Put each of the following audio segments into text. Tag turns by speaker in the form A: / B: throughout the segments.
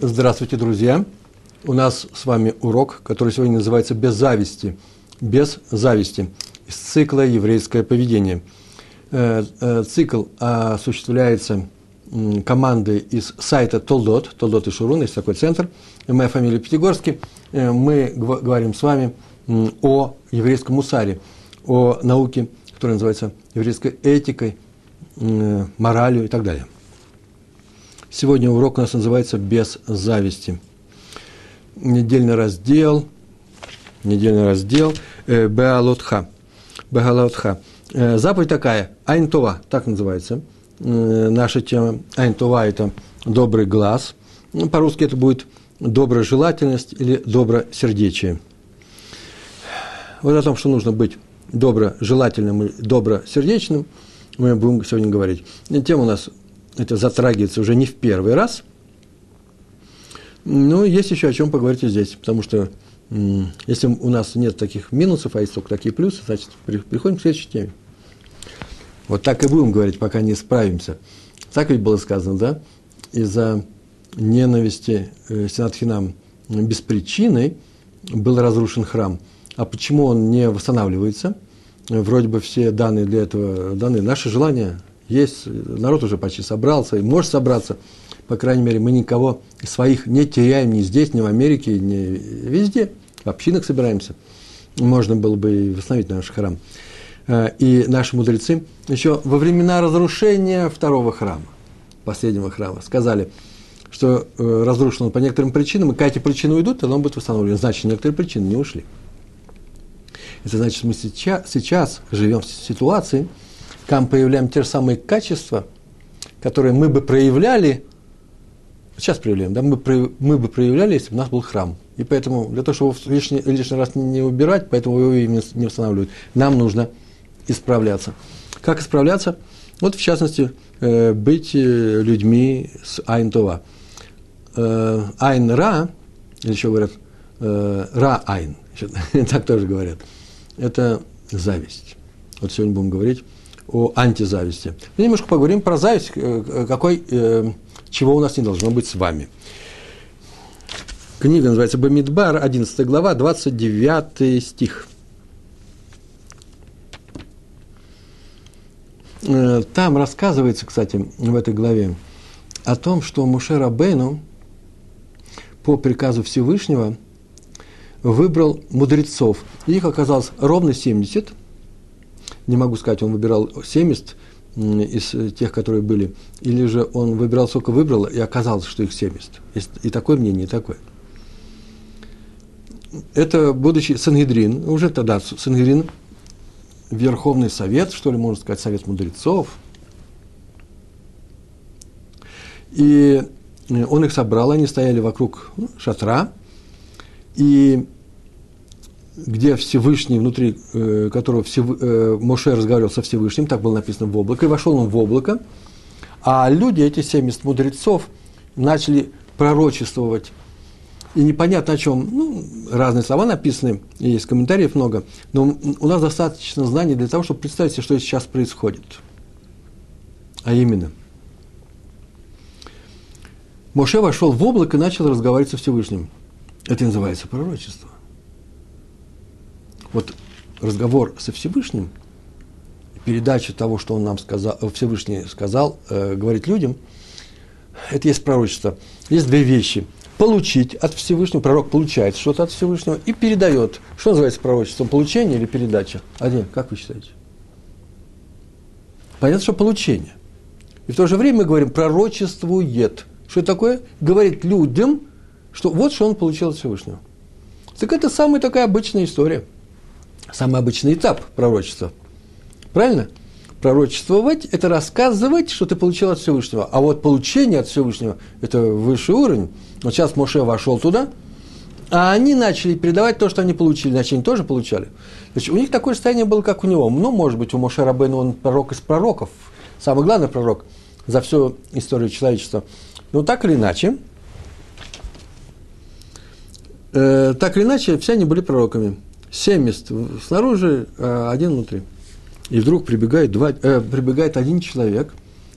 A: Здравствуйте, друзья! У нас с вами урок, который сегодня называется «Без зависти». Без зависти. Из цикла «Еврейское поведение». Э, э, цикл осуществляется командой из сайта Толдот, Толдот и Шурун, есть такой центр. Моя фамилия Пятигорский. Э, мы говорим с вами о еврейском мусаре, о науке, которая называется еврейской этикой, моралью и так далее. Сегодня урок у нас называется «Без зависти». Недельный раздел, недельный раздел э, Беалотха. Беалотха. Э, заповедь такая, Айнтова, так называется. Э, наша тема Айнтова – это добрый глаз. Ну, по-русски это будет доброжелательность или добросердечие. Вот о том, что нужно быть доброжелательным и добросердечным, мы будем сегодня говорить. Тема у нас это затрагивается уже не в первый раз. Но есть еще о чем поговорить здесь, потому что если у нас нет таких минусов, а есть только такие плюсы, значит, приходим к следующей теме. Вот так и будем говорить, пока не справимся. Так ведь было сказано, да? Из-за ненависти э, Сенатхинам без причины был разрушен храм. А почему он не восстанавливается? Вроде бы все данные для этого даны. Наше желание есть, народ уже почти собрался, и может собраться. По крайней мере, мы никого своих не теряем ни здесь, ни в Америке, ни везде. В общинах собираемся. Можно было бы и восстановить наш храм. Э, и наши мудрецы еще во времена разрушения второго храма, последнего храма, сказали, что э, разрушен он по некоторым причинам, и когда эти причины уйдут, тогда он будет восстановлен. Значит, некоторые причины не ушли. Это значит, мы сейчас, сейчас живем в ситуации, там проявляем те же самые качества, которые мы бы проявляли, сейчас проявляем, да, мы, мы бы проявляли, если бы у нас был храм. И поэтому для того, чтобы его лишний, лишний раз не убирать, поэтому его и не устанавливают, нам нужно исправляться. Как исправляться? Вот, в частности, э, быть э, людьми с Айн Това. Э, айн Ра, или еще говорят, Ра Айн, так тоже говорят, это зависть. Вот сегодня будем говорить о антизависти. Мы немножко поговорим про зависть, э, э, какой, э, чего у нас не должно быть с вами. Книга называется Бамидбар, 11 глава, 29 стих. Там рассказывается, кстати, в этой главе, о том, что Мушер Абейну по приказу Всевышнего выбрал мудрецов. Их оказалось ровно 70 – не могу сказать, он выбирал 70 из тех, которые были, или же он выбирал, сколько выбрал, и оказалось, что их 70. Есть и такое мнение, и такое. Это будущий Сангедрин, уже тогда Сангедрин, Верховный Совет, что ли, можно сказать, Совет мудрецов. И он их собрал, они стояли вокруг шатра, и где Всевышний, внутри э, которого Всев... э, Моше разговаривал со Всевышним, так было написано в облако, и вошел он в облако, а люди, эти 70 мудрецов, начали пророчествовать. И непонятно о чем, ну, разные слова написаны, есть комментариев много, но у нас достаточно знаний для того, чтобы представить себе, что сейчас происходит. А именно, Моше вошел в облако и начал разговаривать со Всевышним. Это называется пророчество вот разговор со Всевышним, передача того, что он нам сказал, Всевышний сказал, э, говорить людям, это есть пророчество. Есть две вещи. Получить от Всевышнего, пророк получает что-то от Всевышнего и передает. Что называется пророчеством? Получение или передача? Один, как вы считаете? Понятно, что получение. И в то же время мы говорим пророчествует. Что это такое? Говорит людям, что вот что он получил от Всевышнего. Так это самая такая обычная история – самый обычный этап пророчества. Правильно? Пророчествовать – это рассказывать, что ты получил от Всевышнего. А вот получение от Всевышнего – это высший уровень. Вот сейчас Моше вошел туда, а они начали передавать то, что они получили. Значит, они тоже получали. Значит, у них такое состояние было, как у него. Ну, может быть, у Моше Рабейна он пророк из пророков. Самый главный пророк за всю историю человечества. Но так или иначе, э, так или иначе, все они были пророками семь мест снаружи, а один внутри. И вдруг прибегает, два, э, прибегает один человек,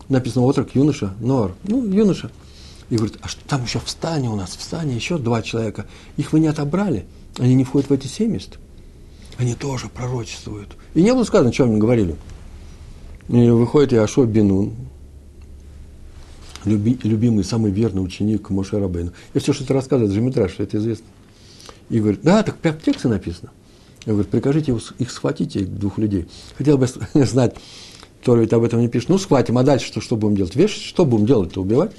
A: написано отрок, юноша, нор, ну, юноша, И говорит, а что там еще в стане у нас, в стане еще два человека. Их вы не отобрали, они не входят в эти 70. Они тоже пророчествуют. И не было сказано, что они говорили. И выходит Иошуа Бенун, люби, любимый, самый верный ученик Моше Рабейну. И все, что это рассказывает, же Митраш, это известно. И говорит, да, так прям в тексте написано. Я говорю, прикажите их схватить, этих двух людей. Хотел бы знать, кто ведь об этом не пишет. Ну, схватим, а дальше что, что будем делать? Вешать? Что будем делать-то? Убивать?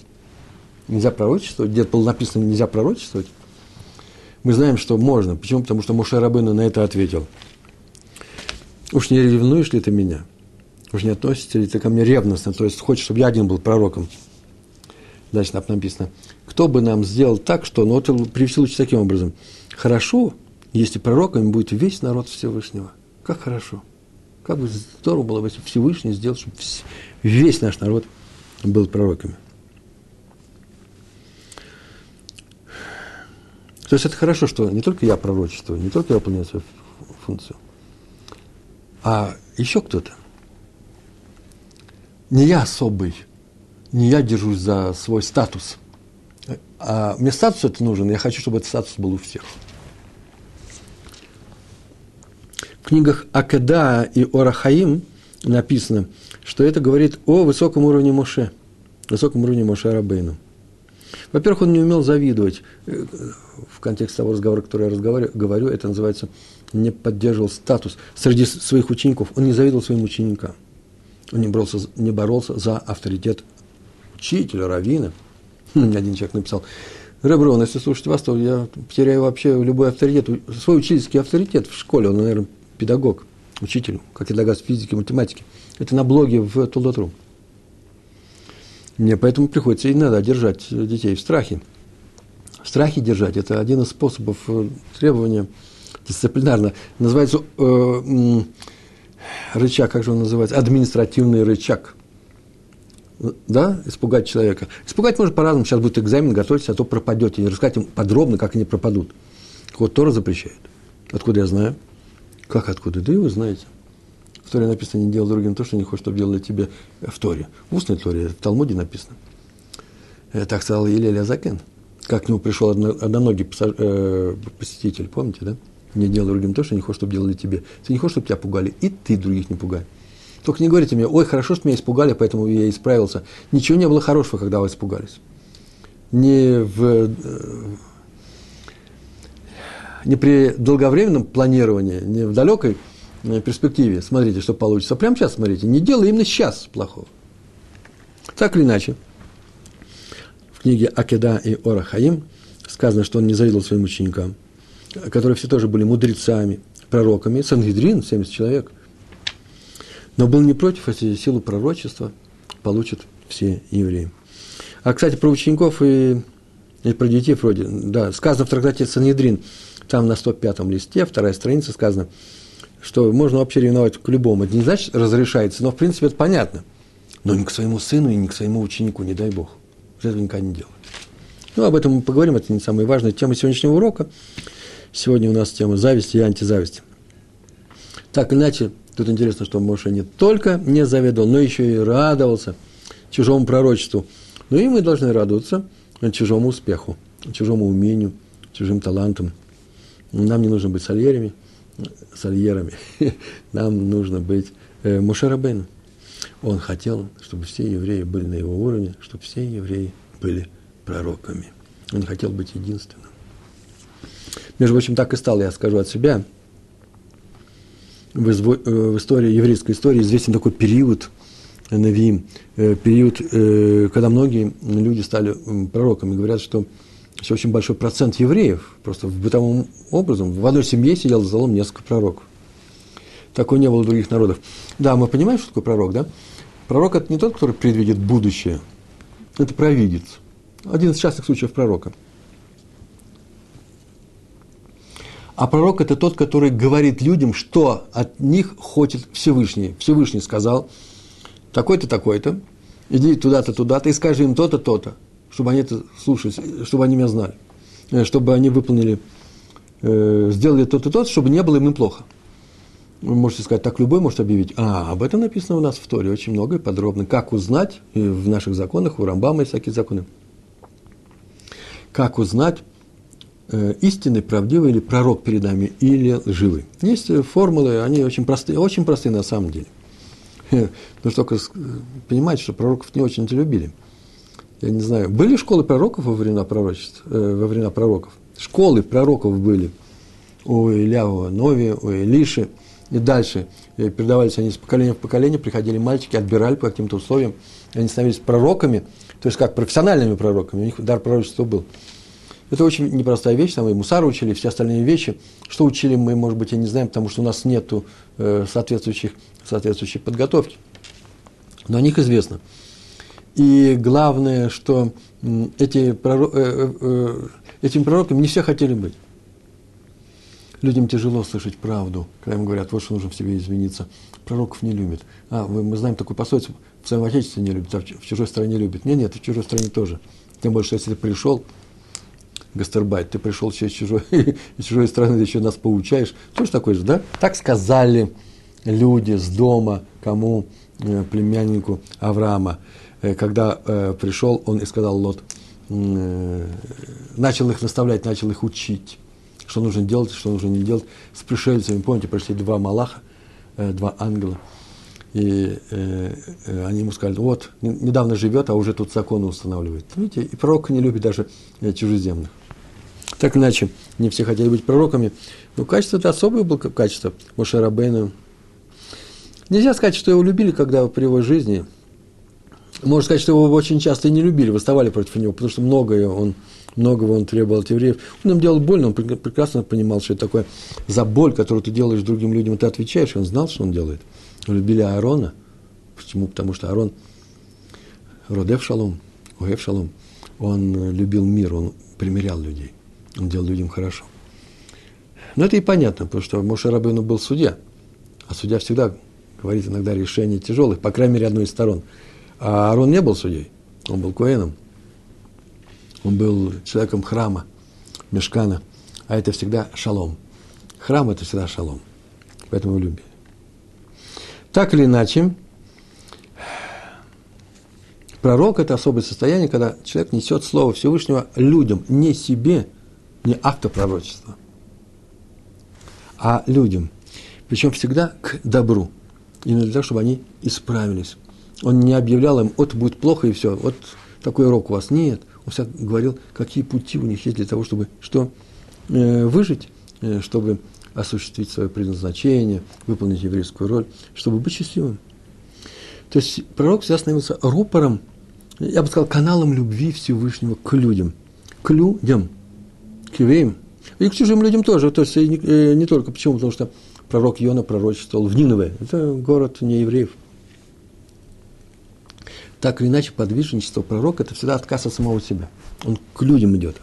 A: Нельзя пророчествовать? Где-то было написано, нельзя пророчествовать? Мы знаем, что можно. Почему? Потому что Моше Рабыну на это ответил. Уж не ревнуешь ли ты меня? Уж не относишься ли ты ко мне ревностно? То есть, хочешь, чтобы я один был пророком? Дальше там написано. Кто бы нам сделал так, что... Ну, вот привести лучше таким образом. Хорошо, если пророками будет весь народ Всевышнего. Как хорошо. Как бы здорово было, если Всевышний сделал, чтобы весь наш народ был пророками. То есть это хорошо, что не только я пророчествую, не только я выполняю свою функцию, а еще кто-то. Не я особый, не я держусь за свой статус. А мне статус это нужен, я хочу, чтобы этот статус был у всех. В книгах Акеда и Орахаим написано, что это говорит о высоком уровне Моше, высоком уровне Моше Рабейну. Во-первых, он не умел завидовать. Э, в контексте того разговора, который я говорю, это называется не поддерживал статус среди своих учеников. Он не завидовал своим ученикам. Он не боролся, не боролся за авторитет учителя, равина. Мне один человек написал, Реброн, если слушать вас, то я потеряю вообще любой авторитет, свой учительский авторитет в школе, он, наверное, педагог, учитель, как и догадываюсь, физики, математики. Это на блоге в Тулдатру. Мне поэтому приходится иногда держать детей в страхе. В страхе держать – это один из способов э, требования дисциплинарно. Называется э, рычаг, как же он называется? Административный рычаг. Да, испугать человека. Испугать можно по-разному. Сейчас будет экзамен, готовьтесь, а то пропадете. И рассказать им подробно, как они пропадут. Вот Тора запрещает. Откуда я знаю? Как откуда? Да и вы знаете. В Торе написано, не делай другим то, что не хочешь, чтобы делали тебе в Торе. В устной Торе, в Талмуде написано. Э, так сказал Елеля Закен. Как к нему пришел одноногий э, посетитель, помните, да? Не делай другим то, что не хочешь, чтобы делали тебе. Ты не хочешь, чтобы тебя пугали, и ты других не пугай. Только не говорите мне, ой, хорошо, что меня испугали, поэтому я исправился. Ничего не было хорошего, когда вы испугались. Не в э, не при долговременном планировании, не в далекой Э, перспективе, смотрите, что получится. Прямо сейчас смотрите, не делай именно сейчас плохого. Так или иначе, в книге Акеда и Ора Хаим сказано, что он не завидовал своим ученикам, которые все тоже были мудрецами, пророками. Сангидрин, 70 человек. Но был не против, если силу пророчества получат все евреи. А, кстати, про учеников и, и про детей вроде, да, сказано в трактате Сангидрин, там на 105-м листе, вторая страница сказано – что можно вообще ревновать к любому. Это не значит разрешается, но в принципе это понятно. Но не к своему сыну и не к своему ученику, не дай Бог. Этого никогда не делать. Ну, об этом мы поговорим, это не самая важная тема сегодняшнего урока. Сегодня у нас тема зависти и антизависти. Так иначе, тут интересно, что Моше не только не завидовал, но еще и радовался чужому пророчеству. Но и мы должны радоваться чужому успеху, чужому умению, чужим талантам. Нам не нужно быть сальерами – сальерами. Нам нужно быть э, Мушарабейну. Он хотел, чтобы все евреи были на его уровне, чтобы все евреи были пророками. Он хотел быть единственным. Между прочим, так и стало, я скажу от себя. В, изво, э, в истории, еврейской истории известен такой период, э, Навиим, э, период, когда многие люди стали пророками. Говорят, что есть очень большой процент евреев, просто в бытовом образом, в одной семье сидел за столом несколько пророков. Такого не было у других народов. Да, мы понимаем, что такое пророк, да? Пророк – это не тот, который предвидит будущее, это провидец. Один из частых случаев пророка. А пророк – это тот, который говорит людям, что от них хочет Всевышний. Всевышний сказал, такой-то, такой-то, иди туда-то, туда-то, и скажи им то-то, то-то чтобы они это слушались, чтобы они меня знали, э, чтобы они выполнили, э, сделали то-то, то чтобы не было им плохо. Вы можете сказать, так любой может объявить. А, об этом написано у нас в Торе очень много и подробно. Как узнать, и в наших законах, у Рамбама есть всякие законы. как узнать, э, истинный, правдивый или пророк перед нами, или лживый. Есть формулы, они очень простые, очень простые на самом деле. Но только понимать, что пророков не очень-то любили. Я не знаю, были школы пророков во времена пророчеств, э, во времена пророков? Школы пророков были у Ильява Нови, у Илиши – и дальше передавались они с поколения в поколение, приходили мальчики, отбирали по каким-то условиям, они становились пророками, то есть как профессиональными пророками, у них дар пророчества был. Это очень непростая вещь, там и Мусар учили, и все остальные вещи. Что учили мы, может быть, и не знаем, потому что у нас нет э, соответствующих, соответствующей подготовки. Но о них известно. И главное, что эти пророк, э, э, э, этими пророками не все хотели быть. Людям тяжело слышать правду, когда им говорят, вот что нужно в себе извиниться. Пророков не любят. А, мы, мы знаем такую пословицу, в своем отечестве не любят, а в чужой стране любят. Нет, нет, в чужой стране тоже. Тем что если ты пришел, гастарбайт, ты пришел через чужой, из чужой страны, ты еще нас поучаешь. Тоже такой же, да? Так сказали люди с дома, кому? Э, племяннику Авраама. Э, когда э, пришел, он и сказал Лот, начал их наставлять, начал их учить что нужно делать, что нужно не делать. С пришельцами, помните, пришли два малаха, два ангела, и они ему сказали, вот, недавно живет, а уже тут законы устанавливает. Видите, и пророк не любит даже чужеземных. Так иначе, не все хотели быть пророками, но качество это особое было качество Моше Рабейна. Нельзя сказать, что его любили, когда при его жизни. Можно сказать, что его очень часто и не любили, восставали против него, потому что многое он многого он требовал от евреев. Он им делал больно, он прекрасно понимал, что это такое за боль, которую ты делаешь другим людям, ты отвечаешь, он знал, что он делает. Любили Аарона. Почему? Потому что Аарон Родев Шалом, Уэв Шалом, он любил мир, он примирял людей, он делал людям хорошо. Но это и понятно, потому что Моше Рабыну был судья, а судья всегда говорит иногда решения тяжелых, по крайней мере, одной из сторон. А Аарон не был судьей, он был коэном – он был человеком храма, мешкана, а это всегда шалом. Храм – это всегда шалом. Поэтому его любили. Так или иначе, пророк – это особое состояние, когда человек несет Слово Всевышнего людям, не себе, не автопророчество, а людям. Причем всегда к добру. Именно для того, чтобы они исправились. Он не объявлял им, вот будет плохо и все, вот такой урок у вас. Нет, он всегда говорил, какие пути у них есть для того, чтобы что? Э, выжить, э, чтобы осуществить свое предназначение, выполнить еврейскую роль, чтобы быть счастливым. То есть пророк всегда становился рупором, я бы сказал, каналом любви Всевышнего к людям. К людям, к евреям. И к чужим людям тоже. То есть не, э, не только почему, потому что пророк Йона пророчествовал в Нинове. Это город не евреев – так или иначе, подвижничество пророка – это всегда отказ от самого себя. Он к людям идет,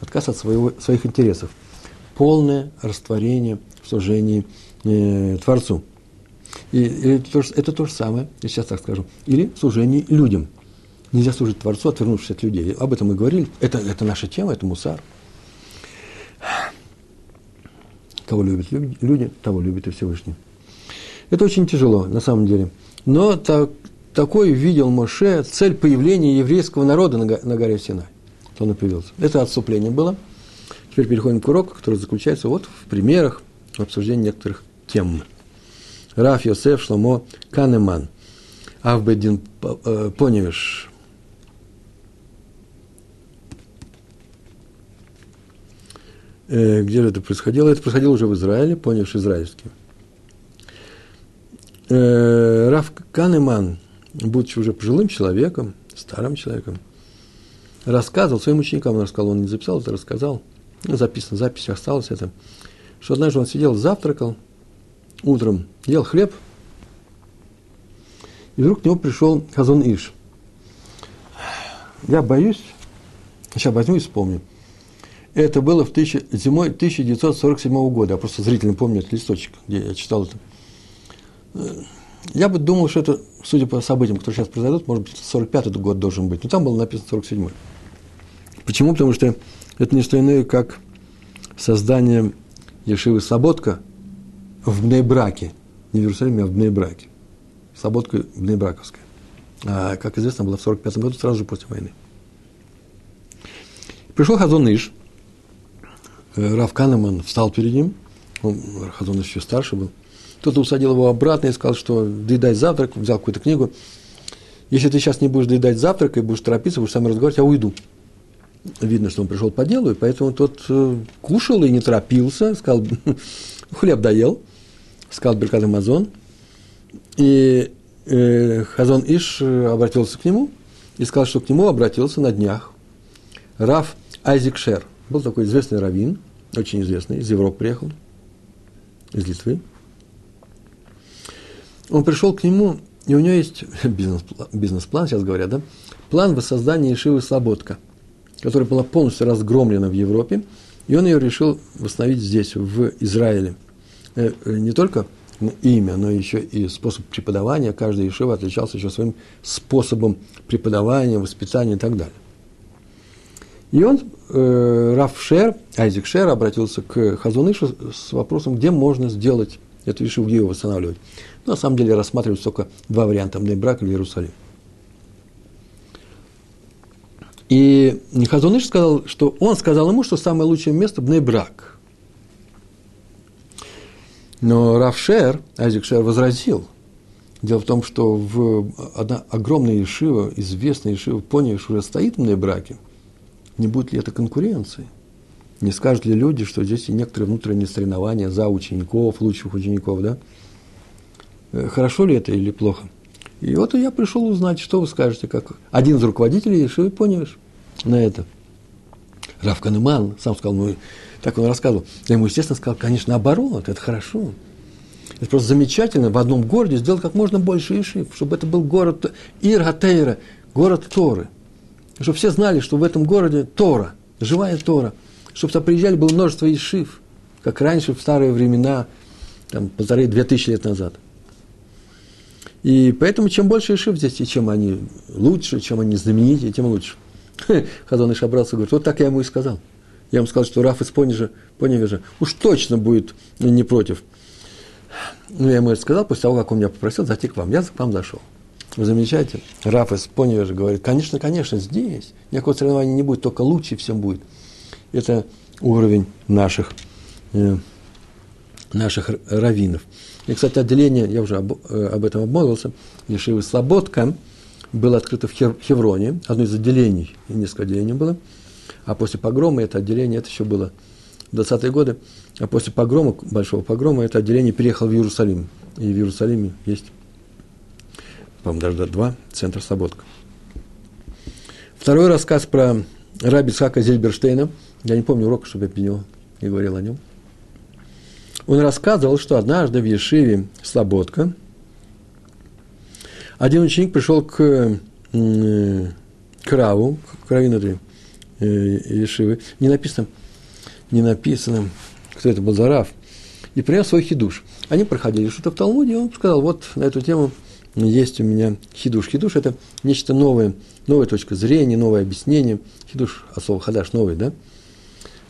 A: отказ от своего, своих интересов. Полное растворение в служении э, Творцу. И, и это, это то же самое, я сейчас так скажу, или служение людям. Нельзя служить Творцу, отвернувшись от людей. Об этом мы говорили. Это, это наша тема, это мусар. Кого любят люди, того любит и Всевышний. Это очень тяжело, на самом деле. Но так, такой видел Моше цель появления еврейского народа на, на горе Синай. Он и появился. Это отступление было. Теперь переходим к уроку, который заключается вот в примерах, в обсуждении некоторых тем. Раф Йосеф Шломо Канеман. Авбедин э, Поневиш. Где же это происходило? Это происходило уже в Израиле, Поневиш израильский. Э, Раф Канеман – будучи уже пожилым человеком, старым человеком, рассказывал своим ученикам, он рассказал, он не записал это, рассказал, ну, записано, запись осталась это, что однажды он сидел, завтракал, утром ел хлеб, и вдруг к нему пришел Хазон Иш. Я боюсь, сейчас возьму и вспомню. Это было в тысячи, зимой 1947 года. Я просто зрительно помню этот листочек, где я читал это. Я бы думал, что это, судя по событиям, которые сейчас произойдут, может быть, 45-й год должен быть. Но там было написано 47-й. Почему? Потому что это не что иное, как создание Ешивы Саботка в Бнейбраке. Не в Иерусалиме, а в Бнейбраке. Саботка Бнейбраковская. А, как известно, была в 45 году, сразу же после войны. Пришел Хазон Иш, э, Рав Канеман встал перед ним, он, Хазон еще старше был, кто-то усадил его обратно и сказал, что доедай завтрак, взял какую-то книгу. Если ты сейчас не будешь доедать завтрак и будешь торопиться, будешь сам разговаривать, я уйду. Видно, что он пришел по делу, и поэтому тот э, кушал и не торопился, сказал, хлеб доел, сказал Беркат Амазон, и э, Хазон Иш обратился к нему и сказал, что к нему обратился на днях Раф Айзек Шер. Был такой известный раввин, очень известный, из Европы приехал, из Литвы. Он пришел к нему, и у него есть бизнес-план, бизнес-план сейчас говорят, да? План воссоздания Ишивы Слободка, которая была полностью разгромлена в Европе, и он ее решил восстановить здесь, в Израиле. Э, э, не только имя, но еще и способ преподавания. Каждый Ишива отличался еще своим способом преподавания, воспитания и так далее. И он, э, Раф Шер, Айзек Шер, обратился к Хазунышу с вопросом, где можно сделать эту ее восстанавливать. Но на самом деле рассматриваются только два варианта, Бнейбрак или Иерусалим. И Хазуныш сказал, что он сказал ему, что самое лучшее место – Бнейбрак. Но Равшер, Айзек Шер, возразил. Дело в том, что в одна огромная Ешива, известная Ешива, понял, что уже стоит в Бнейбраке – не будет ли это конкуренции? Не скажут ли люди, что здесь и некоторые внутренние соревнования за учеников, лучших учеников, да? Э, хорошо ли это или плохо? И вот я пришел узнать, что вы скажете, как один из руководителей Ешивы поняешь на это. Раф Канеман сам сказал, ну, так он рассказывал. Я ему, естественно, сказал, конечно, наоборот, это хорошо. Это просто замечательно в одном городе сделать как можно больше Ишив, чтобы это был город Иргатейра, город Торы – чтобы все знали, что в этом городе Тора, живая Тора, чтобы туда приезжали, было множество ишив, как раньше, в старые времена, там, полторы-две тысячи лет назад. И поэтому, чем больше ишив здесь, и чем они лучше, чем они знаменитее, тем лучше. Хазон Иш обрался и говорит, вот так я ему и сказал. Я ему сказал, что Раф из Понежа, Поневежа уж точно будет не против. Ну, я ему это сказал после того, как он меня попросил зайти к вам. Я к вам зашел. Вы замечаете? Раф из же говорит, конечно, конечно, здесь никакого соревнования не будет, только лучше всем будет. Это уровень наших, э, наших раввинов. И, кстати, отделение, я уже об, э, об этом обмолвился, Ешивы Слободка было открыто в Хевроне, одно из отделений, несколько отделений было. А после погрома это отделение, это еще было 20-е годы, а после погрома, большого погрома, это отделение переехало в Иерусалим. И в Иерусалиме есть по-моему, даже два, центр Слободка. Второй рассказ про раби Цхака Зельберштейна. Я не помню урока, чтобы я про него не говорил о нем. Он рассказывал, что однажды в Ешиве Слободка один ученик пришел к, к Раву, к раввину э, Ешивы. Не написано, не написано, кто это был за Рав, и принес свой хидуш. Они проходили что-то в Талмуде, и он сказал, вот на эту тему – есть у меня хидуш. Хидуш – это нечто новое, новая точка зрения, новое объяснение. Хидуш, особо хадаш, новый, да?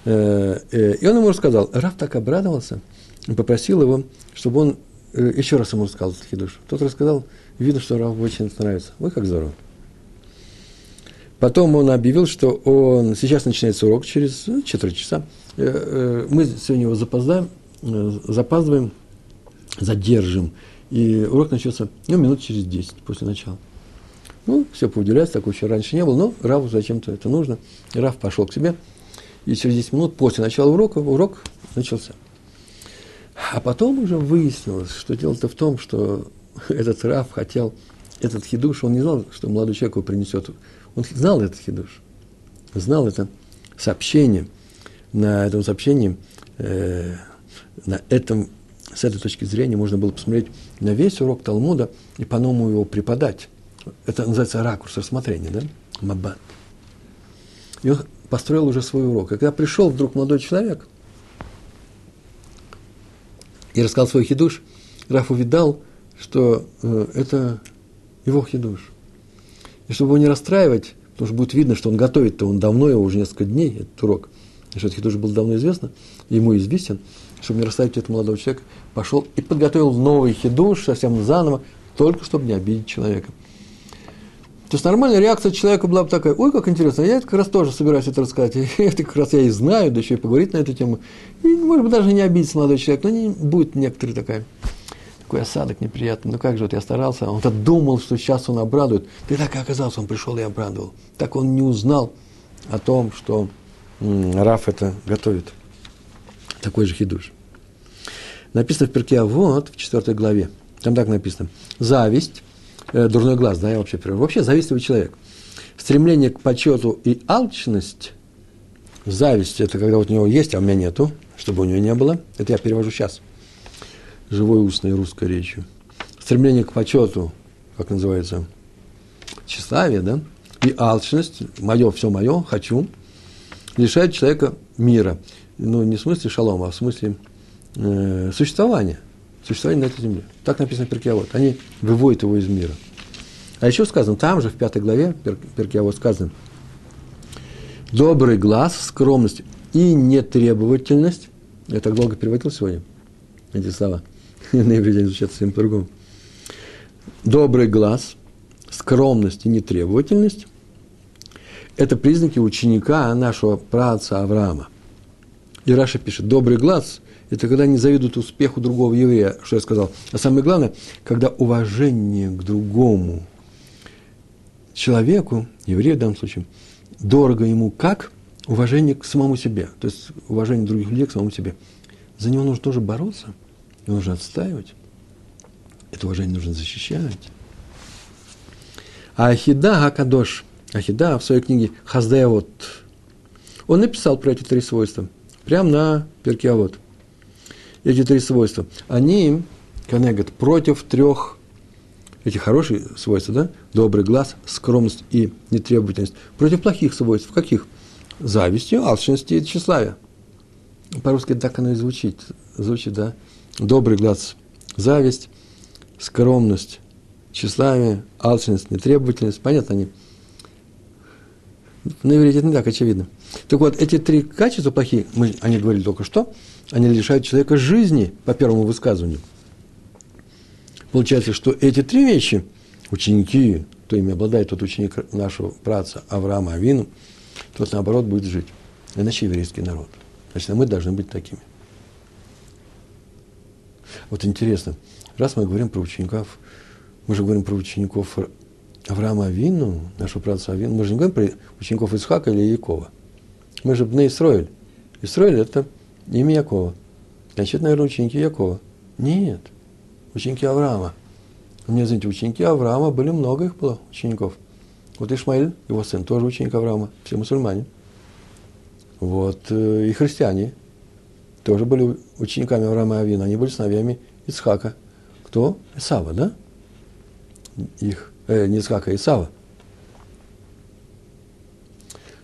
A: Э, э, и он ему рассказал. Раф так обрадовался, попросил его, чтобы он э, еще раз ему рассказал этот хидуш. Тот рассказал, видно, что Раф очень нравится. Ой, как здорово. Потом он объявил, что он, сейчас начинается урок через ну, четверть часа. Мы сегодня его запоздаем, запаздываем, задержим. И урок начался, ну, минут через 10 после начала. Ну, все поудивляются, такого еще раньше не было, но Раву зачем-то это нужно. Рав пошел к себе, и через 10 минут после начала урока урок начался. А потом уже выяснилось, что дело-то в том, что этот Рав хотел этот хидуш, он не знал, что молодой человек его принесет. Он знал этот хидуш, знал это сообщение. На этом сообщении, э, на этом с этой точки зрения можно было посмотреть на весь урок Талмуда и по-новому его преподать. Это называется ракурс рассмотрения, да? Мабат. И он построил уже свой урок. И когда пришел вдруг молодой человек и рассказал свой хидуш, Раф увидал, что э, это его хидуш. И чтобы его не расстраивать, потому что будет видно, что он готовит-то, он давно его, уже несколько дней, этот урок, и что этот хидуш был давно известно, ему известен – чтобы не расставить этого молодого человека, пошел и подготовил новый хидуш, совсем заново, только чтобы не обидеть человека. То есть нормальная реакция человека была бы такая, ой, как интересно, я это как раз тоже собираюсь это рассказать. Это как раз я и знаю, да еще и поговорить на эту тему. И, может быть, даже не обидится молодой человек, но не будет некоторый такая, такой осадок неприятный. Ну как же, вот я старался, он-то думал, что сейчас он обрадует. Да так и оказалось, он пришел и обрадовал. Так он не узнал о том, что Раф это готовит. Такой же хидуш. Написано в перке вот в четвертой главе. Там так написано. Зависть э, дурной глаз, да, я вообще привожу. Вообще завистливый человек. Стремление к почету и алчность, зависть – это когда вот у него есть, а у меня нету, чтобы у него не было. Это я перевожу сейчас, живой устной русской речью. Стремление к почету, как называется, тщеславие, да, и алчность, мое, все мое, хочу, лишает человека мира. Ну, не в смысле шалома, а в смысле э, существования – существование на этой земле. Так написано в Перкиавод. Они выводят его из мира. А еще сказано, там же в пятой главе Перкиавод сказано, добрый глаз, скромность и нетребовательность. Я так долго переводил сегодня эти слова. На иврите звучат совсем по-другому. Добрый глаз, скромность и нетребовательность – это признаки ученика нашего праца Авраама. И Раша пишет, добрый глаз – это когда не завидуют успеху другого еврея, что я сказал. А самое главное, когда уважение к другому человеку, еврею в данном случае, дорого ему как уважение к самому себе, то есть уважение других людей к самому себе. За него нужно тоже бороться, его нужно отстаивать, это уважение нужно защищать. А Ахида Акадош, Ахида в своей книге Хаздеавод, он написал про эти три свойства, прямо на Перкиавод эти три свойства, они, коннегат, против трех, эти хорошие свойства, да, добрый глаз, скромность и нетребовательность, против плохих свойств, каких? Зависти, алчности и тщеславия. По-русски так оно и звучит, звучит, да, добрый глаз, зависть, скромность, тщеславие, алчность, нетребовательность, понятно они? На иврите это не так очевидно. Так вот, эти три качества плохие, мы они говорили только что, они лишают человека жизни, по первому высказыванию. Получается, что эти три вещи, ученики, кто ими обладает, тот ученик нашего праца Авраама Авину, тот, наоборот, будет жить. Иначе еврейский народ. Значит, мы должны быть такими. Вот интересно, раз мы говорим про учеников, мы же говорим про учеников Авраама Авину, нашего праца Авину, мы же не говорим про учеников Исхака или Якова – мы же Бней Исроиль. Исроиль – это имя Якова. Значит, наверное, ученики Якова. Нет, ученики Авраама. У меня, знаете, ученики Авраама были много их было, учеников. Вот Ишмаиль, его сын, тоже ученик Авраама, все мусульмане. Вот э, и христиане тоже были учениками Авраама и Авина. Они были сыновьями Ицхака. Кто? Исава, да? Их, э, не Ицхака, а Исава –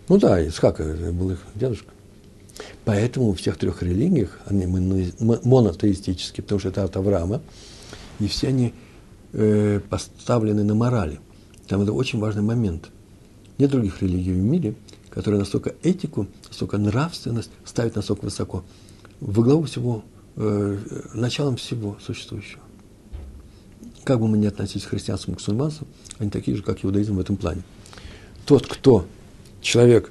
A: ну да, Исхак был их дедушка. Поэтому в всех трех религиях, они монотеистические, потому что это от Авраама, и все они э, поставлены на морали. Там это очень важный момент. Нет других религий в мире, которые настолько этику, настолько нравственность ставят настолько высоко. Во главу всего, э, началом всего существующего. Как бы мы ни относились к христианству, к мусульманству, они такие же, как иудаизм в этом плане. Тот, кто человек,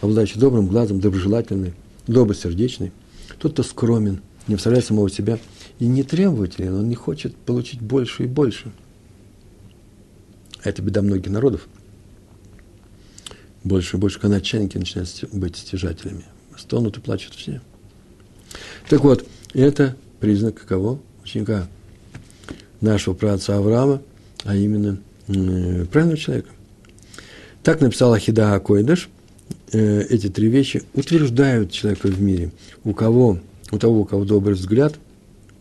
A: обладающий добрым глазом, доброжелательный, добросердечный, тот, кто скромен, не вставляет самого себя и не требователен, он не хочет получить больше и больше. А это беда многих народов. Больше и больше, начальники начинают быть стяжателями. Стонут и плачут все. Так вот, это признак кого? Ученика нашего праотца Авраама, а именно правильного человека. Так написал Ахида Акойдыш. Э, эти три вещи утверждают человека в мире. У кого, у того, у кого добрый взгляд,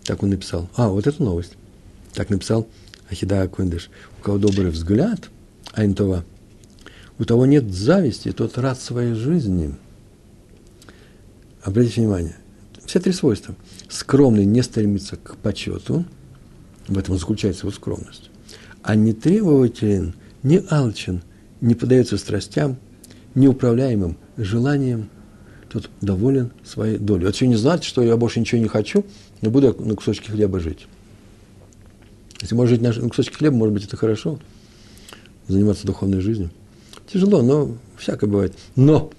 A: так он написал. А, вот это новость. Так написал Ахида Акойдыш. У кого добрый взгляд, Айнтова, у того нет зависти, тот рад своей жизни. Обратите внимание, все три свойства. Скромный не стремится к почету, в этом заключается его скромность. А не требователен, не алчен – не поддается страстям, неуправляемым желаниям, тот доволен своей долей. Это все не значит, что я больше ничего не хочу, но буду на кусочке хлеба жить. Если можно жить на кусочке хлеба, может быть, это хорошо. заниматься духовной жизнью. Тяжело, но всякое бывает. Но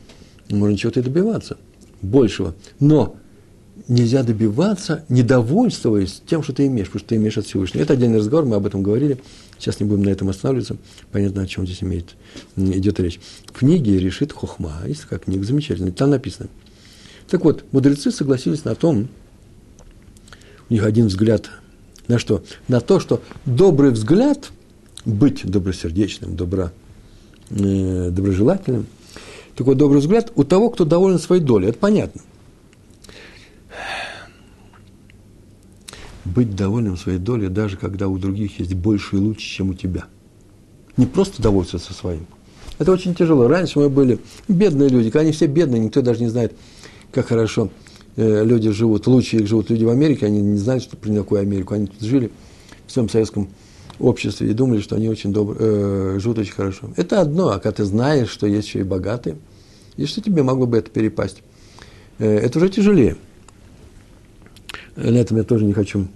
A: можно чего-то и добиваться, большего. Но нельзя добиваться, недовольствуясь тем, что ты имеешь, потому что ты имеешь от Всевышнего. Это отдельный разговор, мы об этом говорили. Сейчас не будем на этом останавливаться. Понятно, о чем здесь имеет, идет речь. В книге решит Хохма. Есть такая книга замечательная. Там написано. Так вот, мудрецы согласились на том, у них один взгляд на что? На то, что добрый взгляд, быть добросердечным, добро, э, доброжелательным, такой добрый взгляд у того, кто доволен своей долей. Это понятно. Быть довольным своей долей, даже когда у других есть больше и лучше, чем у тебя. Не просто довольствоваться своим. Это очень тяжело. Раньше мы были бедные люди, когда они все бедные, никто даже не знает, как хорошо э, люди живут. Лучше их живут люди в Америке, они не знают, что при какую Америку. Они тут жили в своем советском обществе и думали, что они очень добр, э, живут очень хорошо. Это одно, а когда ты знаешь, что есть еще и богатые, и что тебе могло бы это перепасть, э, это уже тяжелее. На этом я тоже не хочу.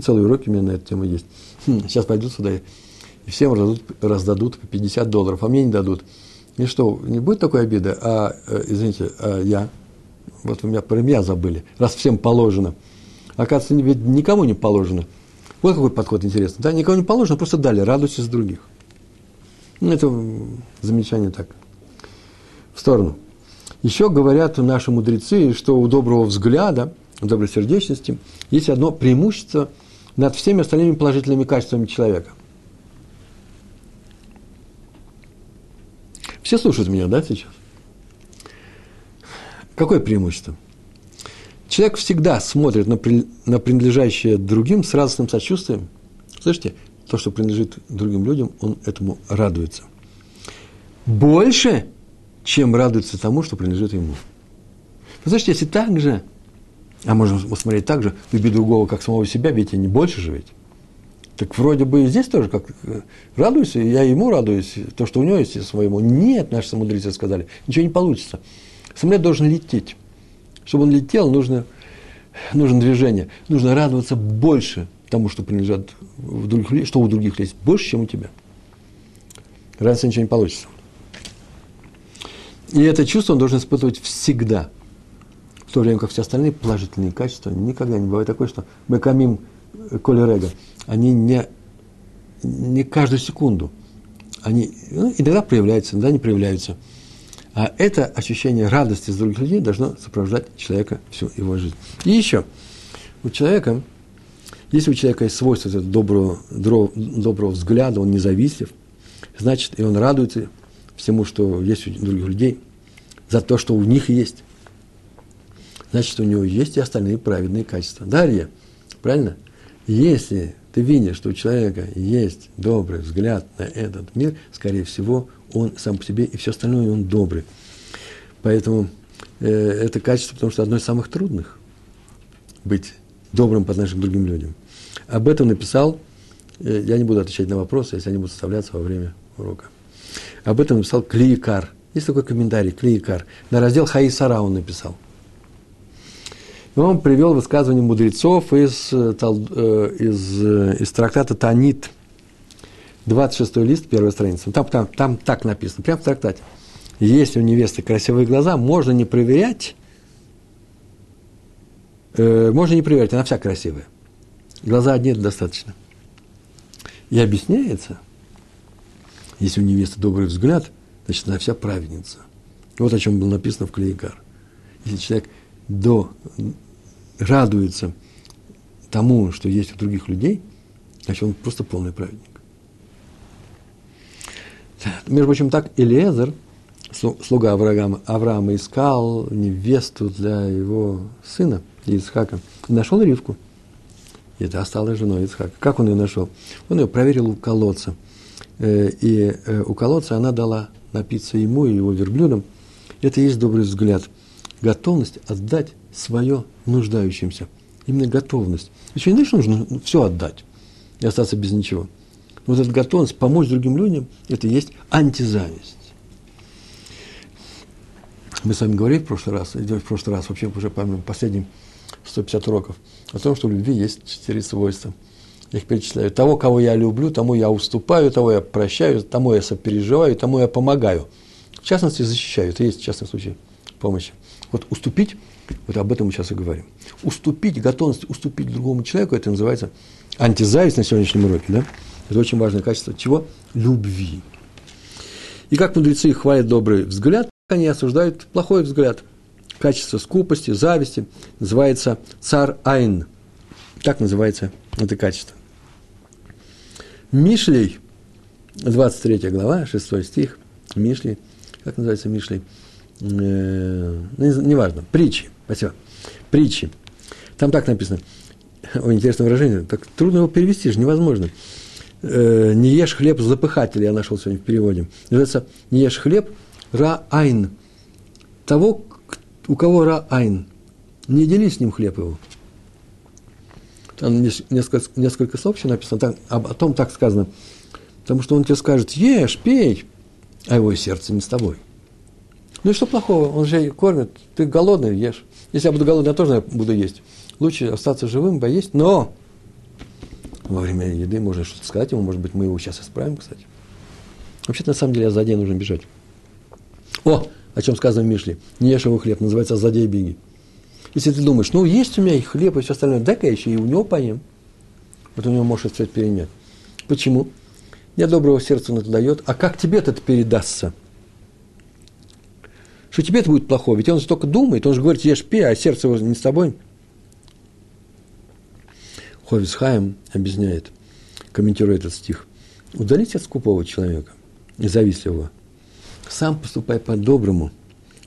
A: Целые уроки у меня на эту тему есть. Хм, сейчас пойдут сюда и всем раздадут, раздадут по 50 долларов, а мне не дадут. И что, не будет такой обиды? А, э, извините, а я? Вот вы меня про меня забыли, раз всем положено. Оказывается, ведь никому не положено. Вот какой подход интересный. Да, никому не положено, просто дали, радуйся с других. Ну, это замечание так. В сторону. Еще говорят наши мудрецы, что у доброго взгляда, добросердечности есть одно преимущество над всеми остальными положительными качествами человека. Все слушают меня, да, сейчас? Какое преимущество? Человек всегда смотрит на, при, на принадлежащее другим с радостным сочувствием. Слышите? То, что принадлежит другим людям, он этому радуется. Больше, чем радуется тому, что принадлежит ему. Вы слышите, если так же, а можно посмотреть так же, люби другого, как самого себя, ведь не больше же ведь. Так вроде бы и здесь тоже как э, радуйся, я ему радуюсь, то, что у него есть, своему. Нет, наши мудрецы сказали, ничего не получится. Самолет должен лететь. Чтобы он летел, нужно, нужно движение. Нужно радоваться больше тому, что принадлежит в других людей, что у других есть больше, чем у тебя. Раньше ничего не получится. И это чувство он должен испытывать всегда. То время как все остальные положительные качества никогда не бывает такое, что мы камим колерега. Они не, не каждую секунду. Они ну, иногда проявляются, иногда не проявляются. А это ощущение радости с других людей должно сопровождать человека всю его жизнь. И еще, у человека, если у человека есть свойство доброго, доброго взгляда, он независим, значит, и он радуется всему, что есть у других людей, за то, что у них есть. Значит, у него есть и остальные праведные качества. Дарья, правильно? Если ты видишь, что у человека есть добрый взгляд на этот мир, скорее всего, он сам по себе, и все остальное он добрый. Поэтому э, это качество, потому что одно из самых трудных – быть добрым по отношению к другим людям. Об этом написал, э, я не буду отвечать на вопросы, если они будут составляться во время урока. Об этом написал Клиикар. Есть такой комментарий, Клиикар. На раздел Хаисара он написал. И он привел высказывание мудрецов из, э, э, из, э, из трактата Танит – 26 лист, первая страница. Там, там, там так написано, прямо в трактате. Если у невесты красивые глаза, можно не проверять, э, можно не проверять, она вся красивая. Глаза одни достаточно. И объясняется, если у невесты добрый взгляд, значит, она вся праведница. Вот о чем было написано в Клеикар. Если человек до, радуется тому, что есть у других людей, значит, он просто полный праведник. Между прочим, так Элиезер, слуга Авраама, Авраама искал невесту для его сына, Ицхака, нашел Ривку. И это осталась женой Ицхака. Как он ее нашел? Он ее проверил у колодца. Э, и э, у колодца она дала напиться ему и его верблюдам. Это и есть добрый взгляд. Готовность отдать свое нуждающимся. Именно готовность. Еще не значит, что нужно все отдать и остаться без ничего – вот эта готовность помочь другим людям, это и есть антизависть. Мы с вами говорили в прошлый раз, в прошлый раз, вообще уже по последним 150 уроков, о том, что у любви есть четыре свойства. Я их перечисляю. Того, кого я люблю, тому я уступаю, того я прощаю, тому я сопереживаю, тому я помогаю. В частности, защищаю. Это есть частный случай помощи. Вот уступить, вот об этом мы сейчас и говорим. Уступить, готовность уступить другому человеку, это называется антизависть на сегодняшнем уроке, да? Это очень важное качество чего? Любви. И как мудрецы хвалят добрый взгляд, они осуждают плохой взгляд. Качество скупости, зависти называется цар айн. Так называется это качество. Мишлей, 23 глава, 6 стих, Мишлей, как называется Мишлей? Э, ну, неважно, притчи, спасибо, притчи. Там так написано, Ой, интересное выражение, так трудно его перевести же, невозможно. Э, не ешь хлеб запыхателя, я нашел сегодня в переводе. Называется не ешь хлеб ра-айн. Того, у кого ра-айн. Не дели с ним хлеб его. Там несколько, несколько слов еще написано, там, об, о том так сказано. Потому что он тебе скажет, ешь, пей, а его сердце не с тобой. Ну и что плохого? Он же кормит, ты голодный, ешь. Если я буду голодный, я тоже буду есть. Лучше остаться живым, поесть, но во время еды можно что-то сказать ему, может быть, мы его сейчас исправим, кстати. Вообще-то, на самом деле, Азадей нужно бежать. О, о чем сказано в Мишле. Не ешь его хлеб, называется Азадей беги. Если ты думаешь, ну, есть у меня и хлеб, и все остальное, дай-ка еще и у него поем. Вот у него может все перенять. Почему? Я доброго сердца он это дает, а как тебе это передастся? Что тебе это будет плохо? Ведь он столько думает, он же говорит, ешь пей, а сердце его не с тобой. Ховис Хаим объясняет, комментирует этот стих. Удалите от скупого человека и завистливого. Сам поступай по-доброму,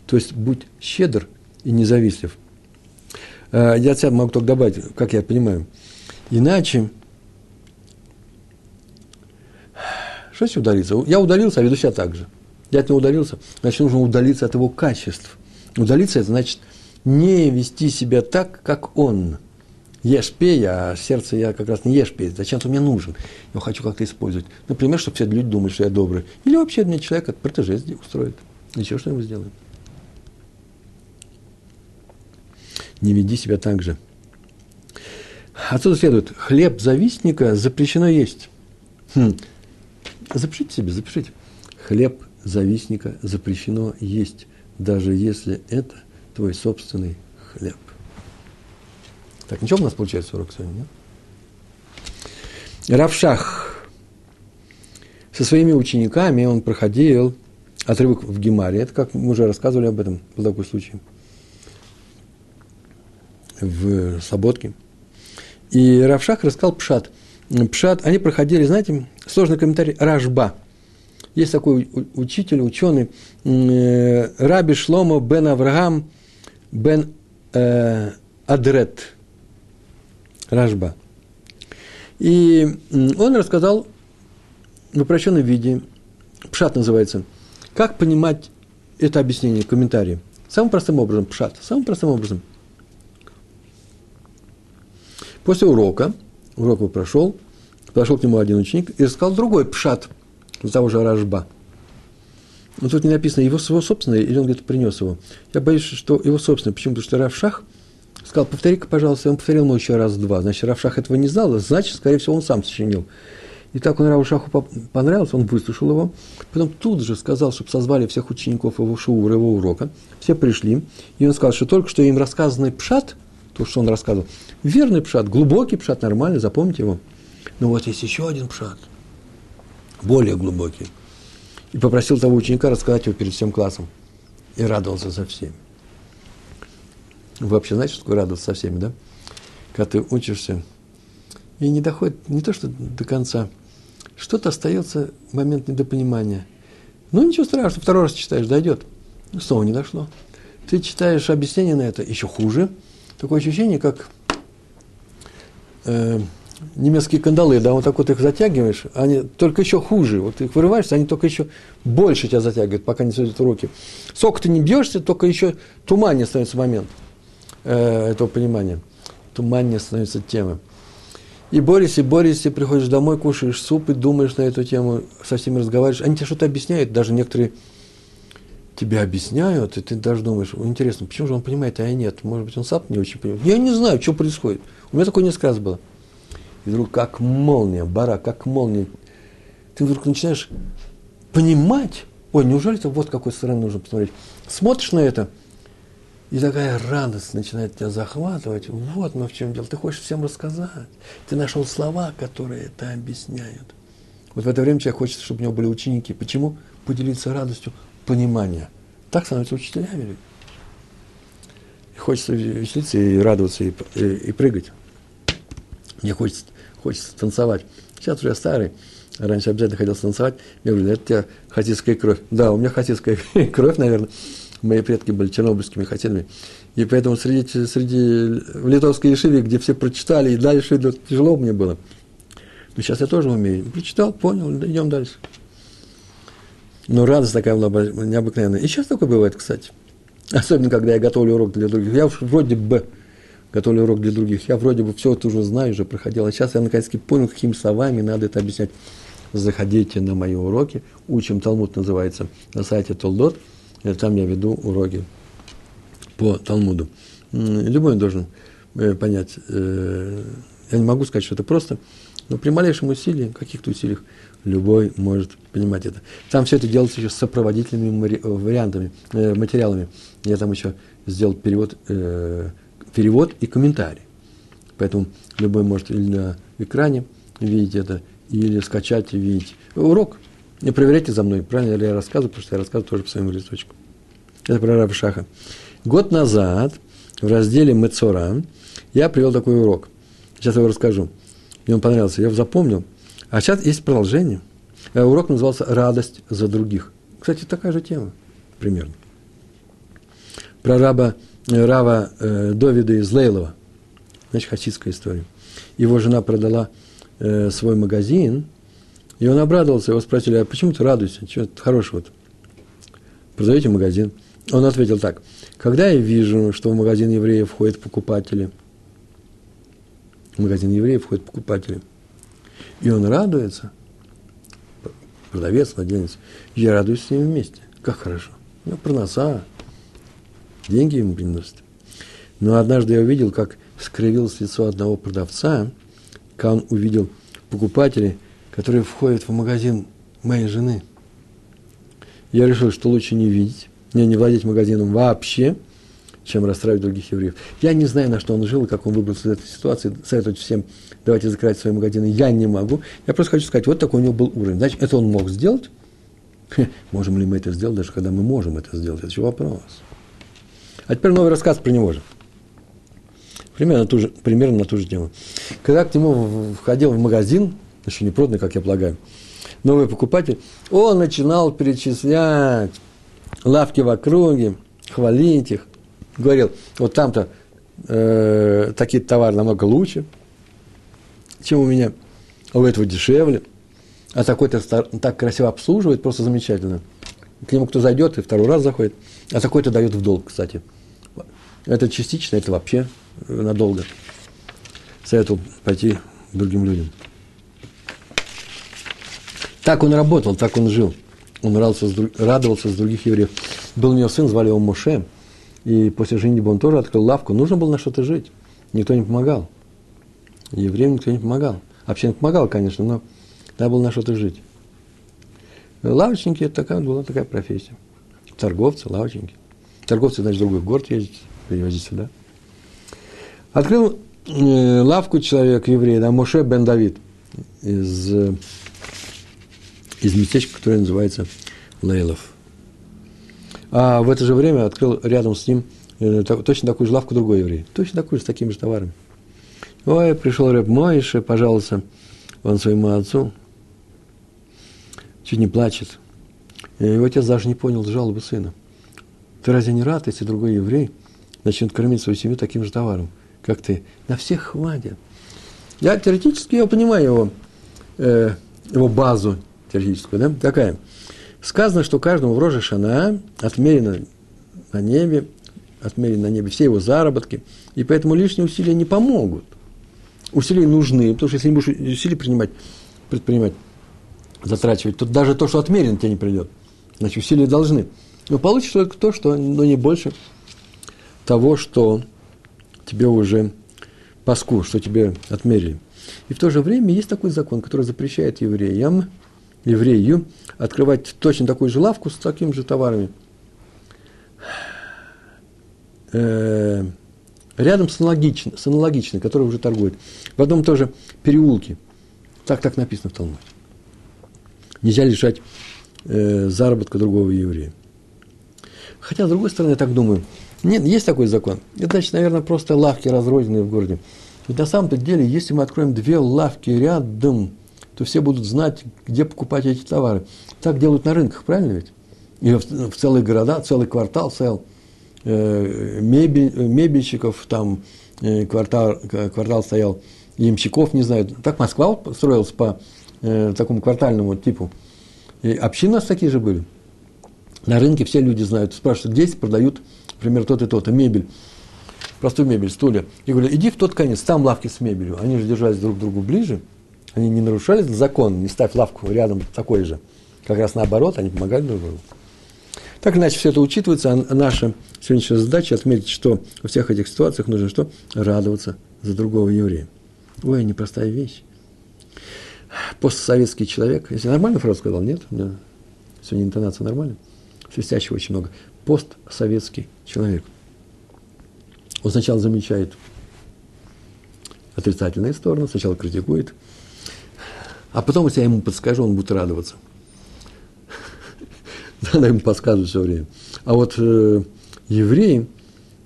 A: то есть будь щедр и независтлив. Э, я от себя могу только добавить, как я понимаю. Иначе, что если удалиться? Я удалился, а веду себя так же. Я от него удалился, значит, нужно удалиться от его качеств. Удалиться – это значит не вести себя так, как он – ешь, пей, а сердце я как раз не ешь, пей. Зачем-то мне нужен. Я хочу как-то использовать. Например, чтобы все люди думали, что я добрый. Или вообще мне человек от протеже устроит. Еще что-нибудь сделает. Не веди себя так же. Отсюда следует, хлеб завистника запрещено есть. Хм. Запишите себе, запишите. Хлеб завистника запрещено есть, даже если это твой собственный хлеб. Так, ничего у нас получается урок сегодня, нет? Равшах со своими учениками он проходил отрывок в Гемаре. Это как мы уже рассказывали об этом, был такой случай. В Слободке. И Равшах рассказал Пшат. Пшат, они проходили, знаете, сложный комментарий Рашба. Есть такой учитель, ученый, э, Раби Шломо бен Авраам бен э, Адрет. Ражба. И он рассказал в упрощенном виде, пшат называется, как понимать это объяснение, комментарии. Самым простым образом, пшат, самым простым образом. После урока, урок прошел, подошел к нему один ученик и рассказал другой пшат для того же Ражба. Но тут не написано его, его собственное, или он где-то принес его. Я боюсь, что его собственное. Почему? Потому что Равшах – сказал, повтори-ка, пожалуйста. Он повторил ему еще раз-два. Значит, Равшах этого не знал, значит, скорее всего, он сам сочинил. И так он Равшаху понравился, он выслушал его. Потом тут же сказал, чтобы созвали всех учеников его шуура, его урока. Все пришли. И он сказал, что только что им рассказанный пшат, то, что он рассказывал, верный пшат, глубокий пшат, нормальный, запомните его. Но вот есть еще один пшат, более глубокий. И попросил того ученика рассказать его перед всем классом. И радовался за всеми. Вы вообще знаете, что такое радоваться со всеми, да? Когда ты учишься, и не доходит не то, что до конца, что-то остается момент недопонимания. Ну, ничего страшного, второй раз читаешь, дойдет. Снова не дошло. Ты читаешь объяснение на это, еще хуже. Такое ощущение, как э, немецкие кандалы, да, вот так вот их затягиваешь, они только еще хуже. Вот их вырываешься, они только еще больше тебя затягивают, пока не сводят руки. Сок ты не бьешься, только еще туманнее становится момент э, этого понимания. Туманнее становится тема. И борешься, борешься, приходишь домой, кушаешь суп и думаешь на эту тему, со всеми разговариваешь. Они тебе что-то объясняют, даже некоторые тебе объясняют, и ты даже думаешь, интересно, почему же он понимает, а я нет? Может быть, он сам не очень понимает. Я не знаю, что происходит. У меня такое несколько раз было. И вдруг как молния, бара, как молния. Ты вдруг начинаешь понимать, ой, неужели это вот какой стороны нужно посмотреть. Смотришь на это, и такая радость начинает тебя захватывать. Вот мы в чем дело. Ты хочешь всем рассказать. Ты нашел слова, которые это объясняют. Вот в это время человек хочет, чтобы у него были ученики. Почему? Поделиться радостью понимания. Так становятся учителями люди. И хочется веселиться и радоваться, и, и, и прыгать. Мне хочется, хочется танцевать. Сейчас уже я старый. Раньше обязательно хотел танцевать. Я говорю, это у тебя хасидская кровь. Да, у меня хасидская кровь, наверное. Мои предки были чернобыльскими хасидами. И поэтому среди, среди в литовской Ешиве, где все прочитали, и дальше тяжело мне было. Но сейчас я тоже умею. Прочитал, понял, идем дальше. Но радость такая была необыкновенная. И сейчас такое бывает, кстати. Особенно, когда я готовлю урок для других. Я уж вроде бы готовлю урок для других. Я вроде бы все это уже знаю, уже проходил. А сейчас я наконец-таки понял, какими словами надо это объяснять. Заходите на мои уроки. Учим Талмуд называется на сайте Толдот. И там я веду уроки по Талмуду. Любой должен э, понять. Э, я не могу сказать, что это просто, но при малейшем усилии, каких-то усилиях, любой может понимать это. Там все это делается еще с сопроводительными вариантами, э, материалами. Я там еще сделал перевод, э, перевод и комментарий. Поэтому любой может или на экране видеть это, или скачать и видеть. Урок. Не проверяйте за мной, правильно ли я рассказываю, потому что я рассказываю тоже по своему листочку. Это про Раба Шаха. Год назад в разделе Мецора я привел такой урок. Сейчас я его расскажу. Мне он понравился, я его запомнил. А сейчас есть продолжение. Э, урок назывался «Радость за других». Кстати, такая же тема примерно. Про раба, Рава э, Довида из Лейлова. Значит, хасидская история. Его жена продала э, свой магазин, и он обрадовался. Его спросили, а почему ты радуешься? Чего это хорошего-то? Продаете магазин? Он ответил так. Когда я вижу, что в магазин евреев входят покупатели, в магазин евреев входят покупатели – и он радуется, продавец, владелец, я радуюсь с ним вместе. Как хорошо. Ну, проноса, деньги ему приносят. Но однажды я увидел, как скривилось лицо одного продавца, когда он увидел покупателей, которые входят в магазин моей жены. Я решил, что лучше не видеть, не, не владеть магазином вообще – чем расстраивать других евреев. Я не знаю, на что он жил как он выбрался из этой ситуации. Советовать всем, давайте закрывать свои магазины, я не могу. Я просто хочу сказать, вот такой у него был уровень. Значит, это он мог сделать. Можем ли мы это сделать, даже когда мы можем это сделать? Это еще вопрос. А теперь новый рассказ про него же. Примерно на ту же, примерно на ту же тему. Когда к нему входил в магазин, еще не проданный, как я полагаю, новый покупатель, он начинал перечислять лавки в округе, хвалить их, говорил, вот там-то э, такие товары намного лучше, чем у меня, а у этого дешевле, а такой-то так красиво обслуживает, просто замечательно. К нему кто зайдет и второй раз заходит, а такой-то дает в долг, кстати. Это частично, это вообще надолго. Советовал пойти другим людям. Так он работал, так он жил. Он радовался, радовался с других евреев. Был у него сын, звали его Моше – и после женитьбы он тоже открыл лавку. Нужно было на что-то жить. Никто не помогал. Евреям никто не помогал. Община помогал, конечно, но надо было на что-то жить. Лавочники – это такая, была такая профессия. Торговцы, лавочники. Торговцы, значит, в другой город ездить, привозить сюда. Открыл э, лавку человек, еврей, да, Моше бен Давид из, э, из местечка, которое называется Лейлов. А в это же время открыл рядом с ним э, точно такую же лавку другой еврей. Точно такую же, с такими же товарами. Ой, пришел рэп Моише, пожалуйста, он своему отцу. Чуть не плачет. Его отец даже не понял жалобы сына. Ты разве не рад, если другой еврей начнет кормить свою семью таким же товаром, как ты? На всех хватит. Я теоретически я понимаю его, э, его базу теоретическую, да, такая – Сказано, что каждому в Роже Шана отмерено на небе, отмерены на небе все его заработки, и поэтому лишние усилия не помогут. Усилия нужны, потому что если не будешь усилий принимать, предпринимать, затрачивать, то даже то, что отмерено, тебе не придет. Значит, усилия должны. Но получишь только то, что но не больше того, что тебе уже паску, что тебе отмерили. И в то же время есть такой закон, который запрещает евреям, еврею открывать точно такую же лавку с такими же товарами. Э, рядом с аналогичной, с аналогичной, которая уже торгует. В одном тоже переулке. Так так написано в Талмуде. Нельзя лишать э, заработка другого еврея. Хотя, с другой стороны, я так думаю, нет, есть такой закон. Это значит, наверное, просто лавки разрозненные в городе. Ведь на самом-то деле, если мы откроем две лавки рядом, то все будут знать, где покупать эти товары. Так делают на рынках, правильно ведь? И в, в целые города, целый квартал цел, э, мебель, мебельщиков, там э, квартал, квартал стоял, ямщиков, не знаю. Так Москва строилась по э, такому квартальному типу. И общины такие же были. На рынке все люди знают, спрашивают, где продают, например, тот и тот, и мебель, простую мебель, стулья. И говорят, иди в тот конец, там лавки с мебелью. Они же держались друг к другу ближе, они не нарушали закон, не ставь лавку рядом такой же. Как раз наоборот, они помогали друг другу. Так иначе, все это учитывается, а наша сегодняшняя задача отметить, что во всех этих ситуациях нужно что? Радоваться за другого еврея. Ой, непростая вещь. Постсоветский человек, если нормальную фразу сказал, нет? Сегодня интонация нормальная. Свистящего очень много. Постсоветский человек. Он сначала замечает отрицательные стороны, сначала критикует, а потом, если я ему подскажу, он будет радоваться. Надо ему подсказывать все время. А вот э, евреи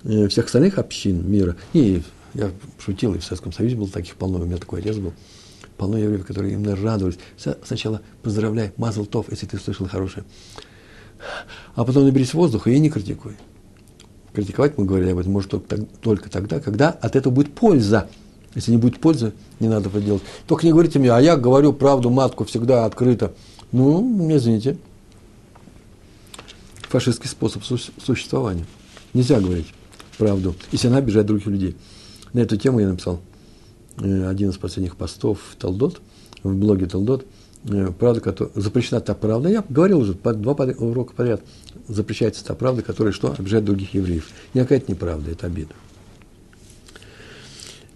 A: э, всех остальных общин мира, и я шутил, и в Советском Союзе был таких полно, у меня такой арест был, полно евреев, которые именно радовались. Сначала поздравляй, мазал тов, если ты слышал хорошее. А потом наберись воздуха и не критикуй. Критиковать, мы говорили об этом, может только тогда, когда от этого будет польза. Если не будет пользы, не надо это делать. Только не говорите мне, а я говорю правду матку всегда открыто. Ну, извините. Фашистский способ существования. Нельзя говорить правду, если она обижает других людей. На эту тему я написал э, один из последних постов в Талдот, в блоге Талдот. Э, правда, которая, запрещена та правда. Я говорил уже по, два урока подряд. Запрещается та правда, которая что? Обижает других евреев. Никакая это неправда, это обида.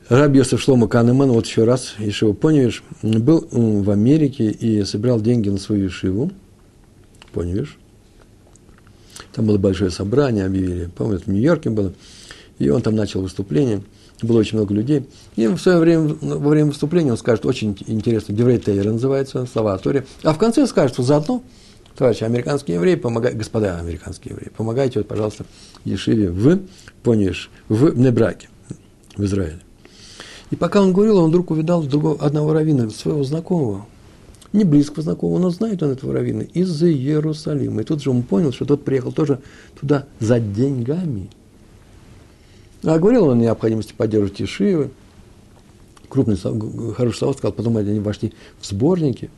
A: Раб Йосеф Шлома Канеман, вот еще раз, Ишива Поневиш, был в Америке и собирал деньги на свою Ишиву. Поневиш. Там было большое собрание, объявили. По-моему, это в Нью-Йорке было. И он там начал выступление. Было очень много людей. И в свое время, во время выступления он скажет, очень интересно, Деврей Тейр называется, слова Атория. А в конце скажет, что заодно, товарищи американские евреи, помогайте, господа американские евреи, помогайте, вот, пожалуйста, Ешиве в, Поневиш, в Небраке, в Израиле. И пока он говорил, он вдруг увидал другого, одного раввина, своего знакомого, не близкого знакомого, но знает он этого раввина, из Иерусалима. И тут же он понял, что тот приехал тоже туда за деньгами. А говорил он о необходимости поддерживать Ешивы. Крупный, хороший слова сказал, потом они вошли в сборники.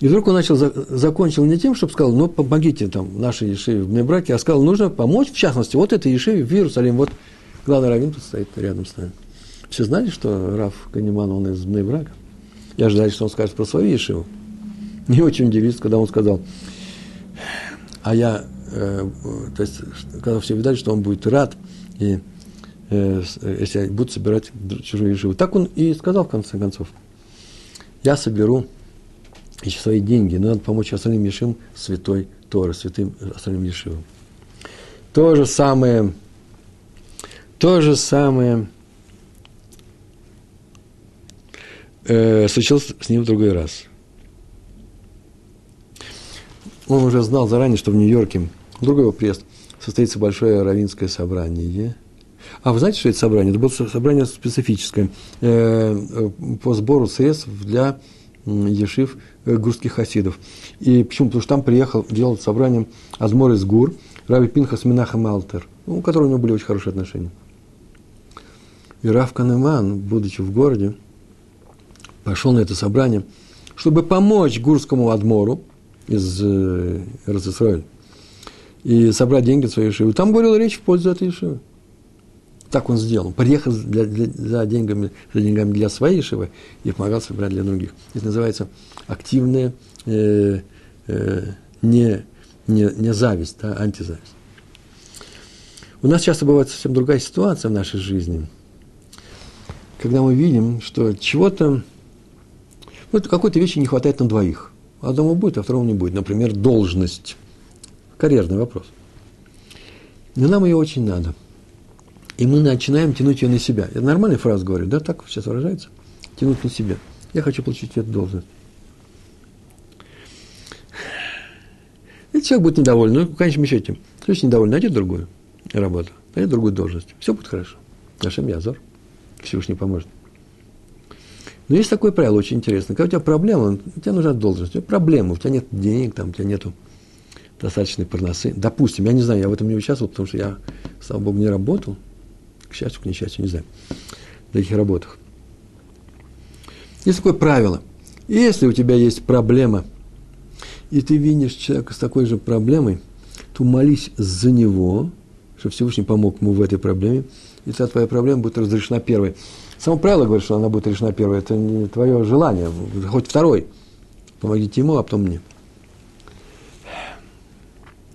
A: И вдруг он начал, закончил не тем, чтобы сказал, ну, помогите там нашей Ешиве в браке, а сказал, нужно помочь, в частности, вот этой Ешиве в Иерусалим. Вот главный раввин тут стоит рядом с нами. Все знали, что Раф Каниман, он из Бнейбрака? Я ожидал, что он скажет про свою Ешиву. Не очень удивился, когда он сказал, а я, э, то есть, когда все видали, что он будет рад, и э, если будут собирать чужую Ешиву. Так он и сказал, в конце концов. Я соберу еще свои деньги, но надо помочь остальным Ешивам святой Торы, святым остальным Ешивам. То же самое, то же самое – э, случилось с ним в другой раз. Он уже знал заранее, что в Нью-Йорке, другой его приезд, состоится большое равинское собрание. А вы знаете, что это собрание? Это было собрание специфическое э, по сбору средств для ешив э, гурских хасидов. И почему? Потому что там приехал делать собрание Азмор из Гур, Рави Пинхас Минахам Алтер, у которого у него были очень хорошие отношения. И Рав Канеман, будучи в городе, пошел на это собрание, чтобы помочь Гурскому Адмору из э, Эрцисроэль и собрать деньги в свою Ешиву. Там говорил речь в пользу этой Ешивы. Так он сделал. Приехал для, для, за, деньгами, за деньгами для своей Ешивы и помогал собирать для других. Это называется активная э, э, не, не, не зависть, а антизависть. У нас часто бывает совсем другая ситуация в нашей жизни – когда мы видим, что чего-то, вот какой-то вещи не хватает на двоих. Одному будет, а второму не будет. Например, должность. Карьерный вопрос. Но нам ее очень надо. И мы начинаем тянуть ее на себя. Я нормальная фраза говорю, да, так сейчас выражается? Тянуть на себя. Я хочу получить эту должность. И человек будет недоволен. Ну, в конечном счете, кто недоволен, найдет другую работу, найдет другую должность. Все будет хорошо. Нашем Язор. Всевышний поможет. Но есть такое правило очень интересное. Когда у тебя проблема, у тебя нужна должность, у тебя проблема, у тебя нет денег, там, у тебя нет достаточной парносы. Допустим, я не знаю, я в этом не участвовал, потому что я, слава богу, не работал. К счастью, к несчастью, не знаю. В таких работах. Есть такое правило. Если у тебя есть проблема, и ты видишь человека с такой же проблемой, то молись за него, чтобы Всевышний помог ему в этой проблеме, и вся твоя проблема будет разрешена первой. Само правило говорит, что она будет решена первой. Это не твое желание, хоть второй. Помогите ему, а потом мне.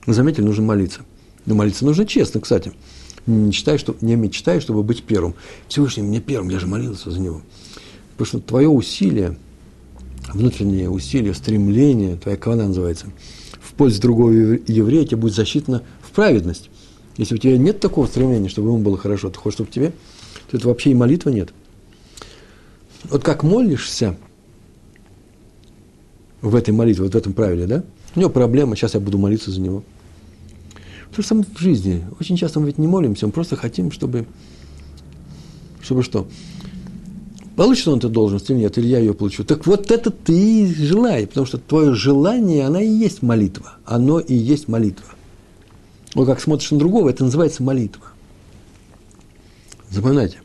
A: Заметили, нужно молиться. Но молиться нужно честно, кстати. Не мечтай, что, не мечтай, чтобы быть первым. Всевышний мне первым, я же молился за него. Потому что твое усилие, внутреннее усилие, стремление, твоя кавана называется, в пользу другого еврея тебе будет засчитано в праведность. Если у тебя нет такого стремления, чтобы ему было хорошо, ты хочешь, чтобы тебе, то это вообще и молитва нет. Вот как молишься в этой молитве, вот в этом правиле, да? У него проблема, сейчас я буду молиться за него. То же самое в жизни. Очень часто мы ведь не молимся, мы просто хотим, чтобы, чтобы что? Получит он эту должность или нет, или я ее получу. Так вот это ты и желай, потому что твое желание, она и есть молитва. Оно и есть молитва. Вот как смотришь на другого, это называется молитва. Запоминайте.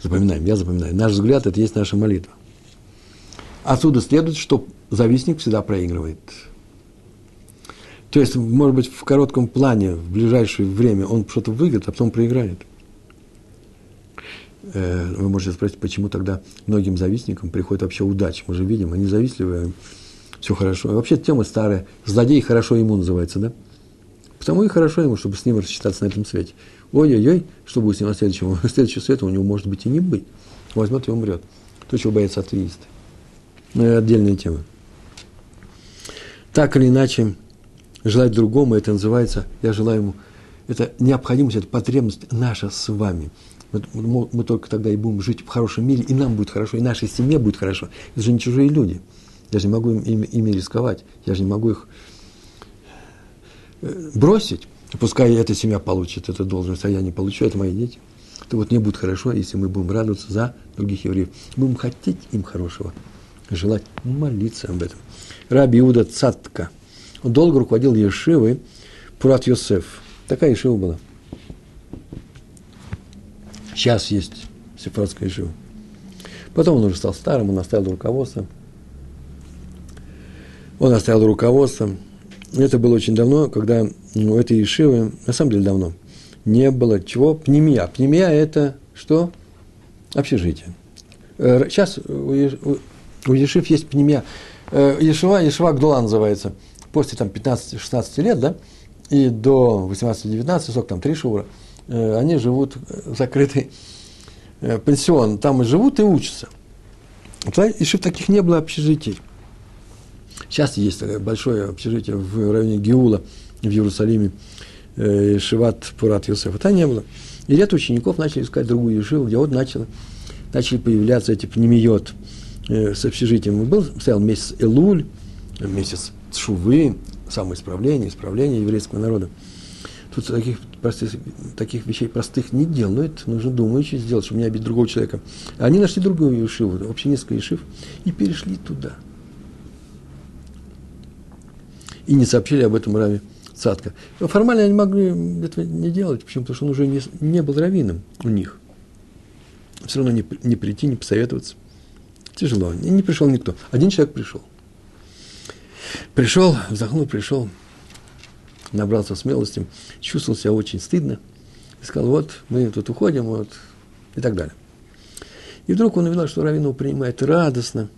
A: Запоминаем, я запоминаю. Наш взгляд – это есть наша молитва. Отсюда следует, что завистник всегда проигрывает. То есть, может быть, в коротком плане, в ближайшее время он что-то выиграет, а потом проиграет. Э, вы можете спросить, почему тогда многим завистникам приходит вообще удача. Мы же видим, они завистливые, все хорошо. вообще тема старая. Злодей хорошо ему называется, да? Потому и хорошо ему, чтобы с ним рассчитаться на этом свете. Ой-ой-ой, что будет с ним на следующем? Следующего света у него может быть и не быть. Возьмет и умрет. То, чего боятся атеисты. Но это отдельная тема. Так или иначе, желать другому, это называется, я желаю ему, это необходимость, это потребность наша с вами. Мы, мы, только тогда и будем жить в хорошем мире, и нам будет хорошо, и нашей семье будет хорошо. Это же не чужие люди. Я же не могу им, ими, ими рисковать. Я же не могу их э, бросить. Пускай эта семья получит эту должность, а я не получу, это мои дети. То вот мне будет хорошо, если мы будем радоваться за других евреев. Будем хотеть им хорошего, желать молиться об этом. Раби Иуда Цатка – он долго руководил Ешивой Пурат Йосеф. Такая Ешива была. Сейчас есть Сефрадская Ешива. Потом он уже стал старым, он оставил руководство. Он оставил руководство. Это было очень давно, когда ну, этой Ешивы, на самом деле давно, не было чего? Пнемия. Пнемия – это что? Общежитие. Э, сейчас у Ешив есть пнемия. Э, Ешива, Ешива Гдула называется – после там, 15-16 лет, да, и до 18-19, сколько там, три шура, э, они живут в закрытый э, пансион, там и живут, и учатся. Еще таких не было общежитий. Сейчас есть большое общежитие в районе Геула, в Иерусалиме, э, Шиват Пурат Йосефа. Там не было. И ряд учеников начали искать другую Ешиву, где вот начало, начали появляться эти пнемиот э, с общежитием. Был, стоял месяц Элуль, месяц шувы, самоисправление, исправление еврейского народа. Тут таких, простых, таких вещей простых не делают, нужно думаючи сделать, чтобы не обидеть другого человека. Они нашли другую ешиву, вообще несколько ешив, и перешли туда. И не сообщили об этом Раве Цатка. Формально они могли этого не делать, почему? Потому что он уже не, не был раввином у них. Все равно не, не прийти, не посоветоваться. Тяжело. Не пришел никто. Один человек пришел. Пришел, вздохнул, пришел, набрался смелости, чувствовал себя очень стыдно. И сказал, вот, мы тут уходим, вот, и так далее. И вдруг он увидел, что Равину принимает радостно,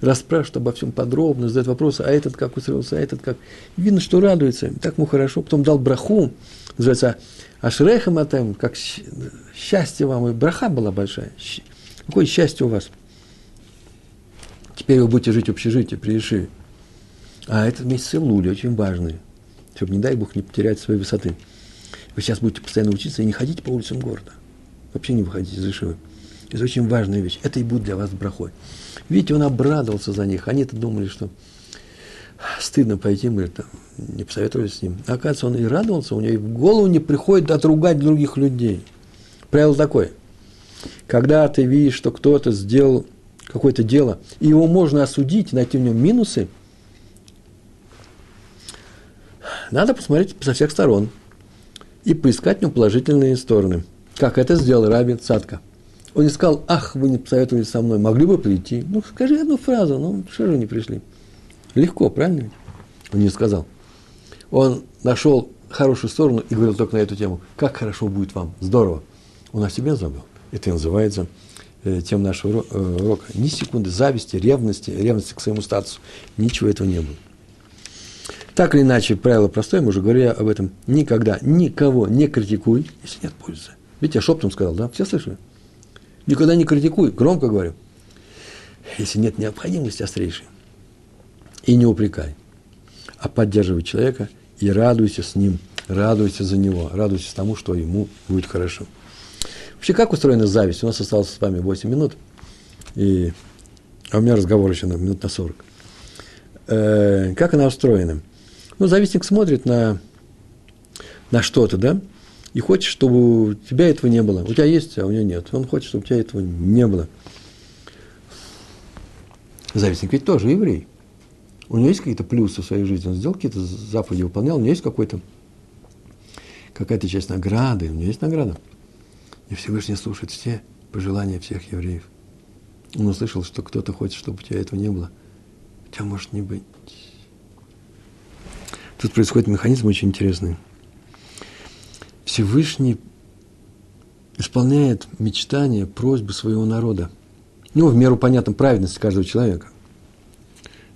A: расспрашивает обо всем подробно, задает вопросы, а этот как устроился, а этот как. И видно, что радуется, так ему хорошо. Потом дал браху, называется Ашреха Матем, как счастье вам, и браха была большая. Какое счастье у вас. Теперь вы будете жить в общежитии при Ишиве. А этот месяц Лули очень важный, чтобы, не дай Бог, не потерять своей высоты. Вы сейчас будете постоянно учиться и не ходите по улицам города. Вообще не выходите из Ишивы. Это очень важная вещь. Это и будет для вас брахой. Видите, он обрадовался за них. Они-то думали, что стыдно пойти, мы там не посоветовались с ним. А оказывается, он и радовался, у него и в голову не приходит отругать других людей. Правило такое. Когда ты видишь, что кто-то сделал какое-то дело, и его можно осудить, найти в нем минусы, надо посмотреть со всех сторон и поискать в нем положительные стороны. Как это сделал Раби Цатка. Он не сказал, ах, вы не посоветовались со мной, могли бы прийти. Ну, скажи одну фразу, ну, что же не пришли? Легко, правильно Он не сказал. Он нашел хорошую сторону и говорил только на эту тему. Как хорошо будет вам, здорово. Он о себе забыл. Это и называется э, тем нашего э, урока. Ни секунды зависти, ревности, ревности к своему статусу. Ничего этого не было. Так или иначе, правило простое, мы уже говорили об этом. Никогда никого не критикуй, если нет пользы. Видите, я шептом сказал, да? Все слышали? Никогда не критикуй, громко говорю. Если нет необходимости острейшей. И не упрекай. А поддерживай человека и радуйся с ним, радуйся за него, радуйся тому, что ему будет хорошо. Вообще, как устроена зависть? У нас осталось с вами 8 минут, и, а у меня разговор еще на минут на 40. Э, как она устроена? Ну, завистник смотрит на, на что-то, да, и хочет, чтобы у тебя этого не было. У тебя есть, а у него нет. Он хочет, чтобы у тебя этого не было. Завистник ведь тоже еврей. У него есть какие-то плюсы в своей жизни. Он сделал какие-то заповеди, выполнял. У него есть какой-то, какая-то часть награды. У него есть награда. И Всевышний слушает все пожелания всех евреев. Он услышал, что кто-то хочет, чтобы у тебя этого не было. У тебя может не быть. Тут происходит механизм очень интересный. Всевышний исполняет мечтания, просьбы своего народа. Ну, в меру, понятно, праведности каждого человека.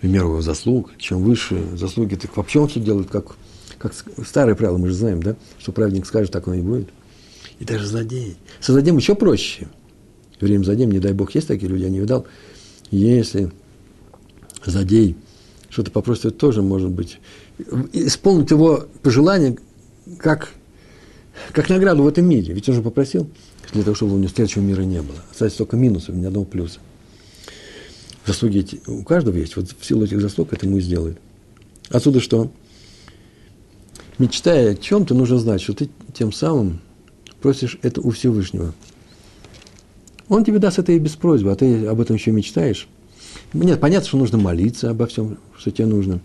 A: В меру его заслуг. Чем выше заслуги, так вообще он все делает, как, как старое правило, мы же знаем, да? Что праведник скажет, так оно и будет. И даже злодей. Со злодеем еще проще. Время злодеем, не дай бог, есть такие люди, я не видал. Если злодей что-то попросит, это тоже может быть исполнить его пожелание как, как награду в этом мире. Ведь он же попросил для того, чтобы у него следующего мира не было. Остается только минусов, ни одного плюса. Заслуги эти у каждого есть. Вот в силу этих заслуг это ему и сделает. Отсюда что? Мечтая о чем-то, нужно знать, что ты тем самым просишь это у Всевышнего. Он тебе даст это и без просьбы, а ты об этом еще мечтаешь. Нет, понятно, что нужно молиться обо всем, что тебе нужно.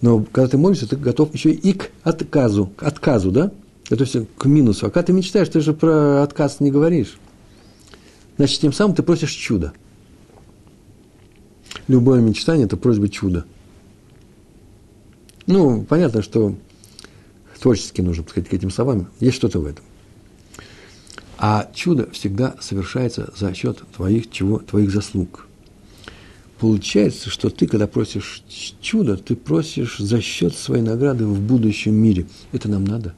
A: Но когда ты молишься, ты готов еще и к отказу, к отказу, да? Это все к минусу. А когда ты мечтаешь, ты же про отказ не говоришь. Значит, тем самым ты просишь чуда. Любое мечтание – это просьба чуда. Ну, понятно, что творчески нужно подходить к этим словам. Есть что-то в этом. А чудо всегда совершается за счет твоих, чего, твоих заслуг. Получается, что ты, когда просишь чудо, ты просишь за счет своей награды в будущем мире. Это нам надо.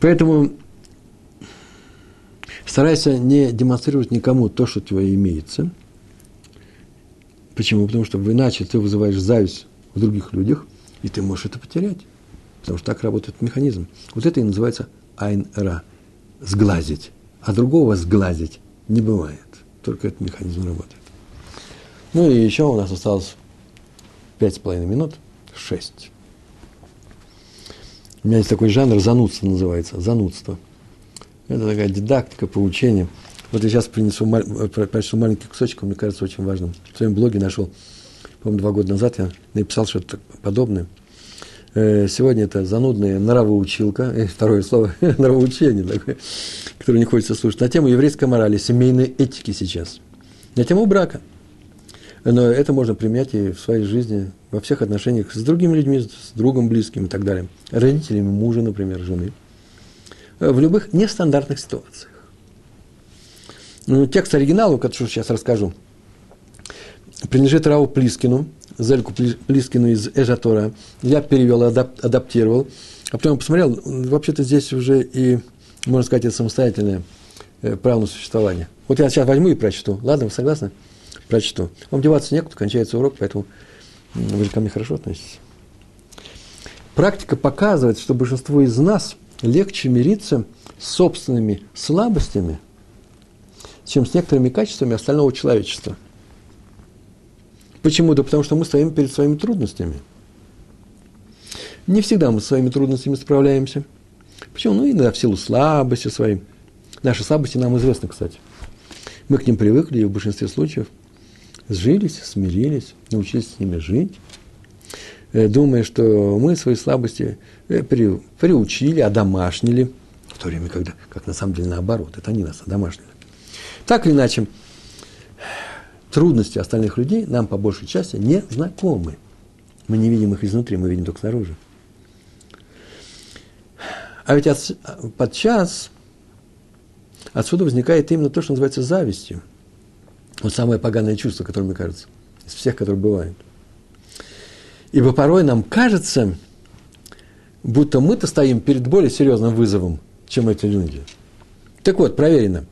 A: Поэтому старайся не демонстрировать никому то, что у тебя имеется. Почему? Потому что иначе ты вызываешь зависть в других людях, и ты можешь это потерять. Потому что так работает механизм. Вот это и называется айн-ра – сглазить. А другого сглазить не бывает. Только этот механизм работает. Ну и еще у нас осталось пять с половиной минут, шесть. У меня есть такой жанр, занудство называется, занудство. Это такая дидактика, поучение. Вот я сейчас принесу, прочту маленький кусочек, мне кажется, очень важным. В своем блоге нашел, по-моему, два года назад я написал что-то подобное – сегодня это занудная нравоучилка, э, второе слово, нравоучение такое, которое не хочется слушать, на тему еврейской морали, семейной этики сейчас, на тему брака. Но это можно применять и в своей жизни, во всех отношениях с другими людьми, с другом близким и так далее. Родителями мужа, например, жены. Э, в любых нестандартных ситуациях. Ну, текст оригинала, который сейчас расскажу, принадлежит Рау Плискину, Зельку Плискину из Эжатора. Я перевел, адап, адаптировал. А потом посмотрел, вообще-то здесь уже и, можно сказать, это самостоятельное э, право на существование. Вот я сейчас возьму и прочту. Ладно, вы согласны? Прочту. Вам деваться некуда, кончается урок, поэтому вы же ко мне хорошо относитесь. Практика показывает, что большинство из нас легче мириться с собственными слабостями, чем с некоторыми качествами остального человечества. Почему? Да потому что мы стоим перед своими трудностями. Не всегда мы с своими трудностями справляемся. Почему? Ну, иногда в силу слабости своей. Наши слабости нам известны, кстати. Мы к ним привыкли и в большинстве случаев сжились, смирились, научились с ними жить, э, думая, что мы свои слабости э, приучили, одомашнили, в то время, когда, как на самом деле наоборот, это они нас одомашнили. Так или иначе, трудности остальных людей нам по большей части не знакомы. Мы не видим их изнутри, мы видим только снаружи. А ведь от, подчас отсюда возникает именно то, что называется завистью. Вот самое поганое чувство, которое, мне кажется, из всех, которые бывают. Ибо порой нам кажется, будто мы-то стоим перед более серьезным вызовом, чем эти люди. Так вот, проверено.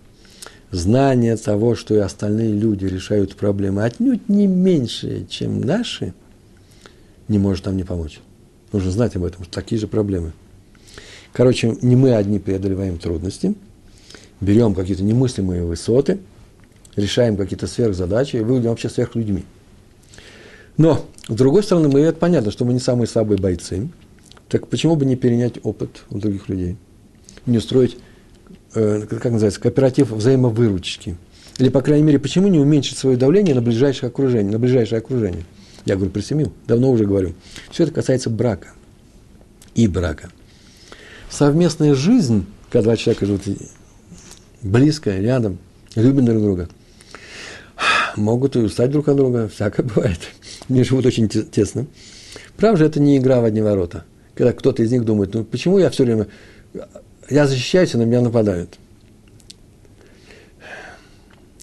A: Знание того, что и остальные люди решают проблемы отнюдь не меньше, чем наши, не может нам не помочь. Нужно знать об этом, что такие же проблемы – Короче, не мы одни преодолеваем трудности, берем какие-то немыслимые высоты, решаем какие-то сверхзадачи и выглядим вообще сверхлюдьми. Но, с другой стороны, мы, это понятно, что мы не самые слабые бойцы. Так почему бы не перенять опыт у других людей? Не устроить, как называется, кооператив взаимовыручки? Или, по крайней мере, почему не уменьшить свое давление на ближайшее окружение? На ближайшее окружение? Я говорю про семью, давно уже говорю. Все это касается брака и брака – совместная жизнь, когда два человека живут близко, рядом, любят друг друга, могут и устать друг от друга, всякое бывает. Они живут очень тесно. Правда же, это не игра в одни ворота. Когда кто-то из них думает, ну почему я все время, я защищаюсь, а на меня нападают.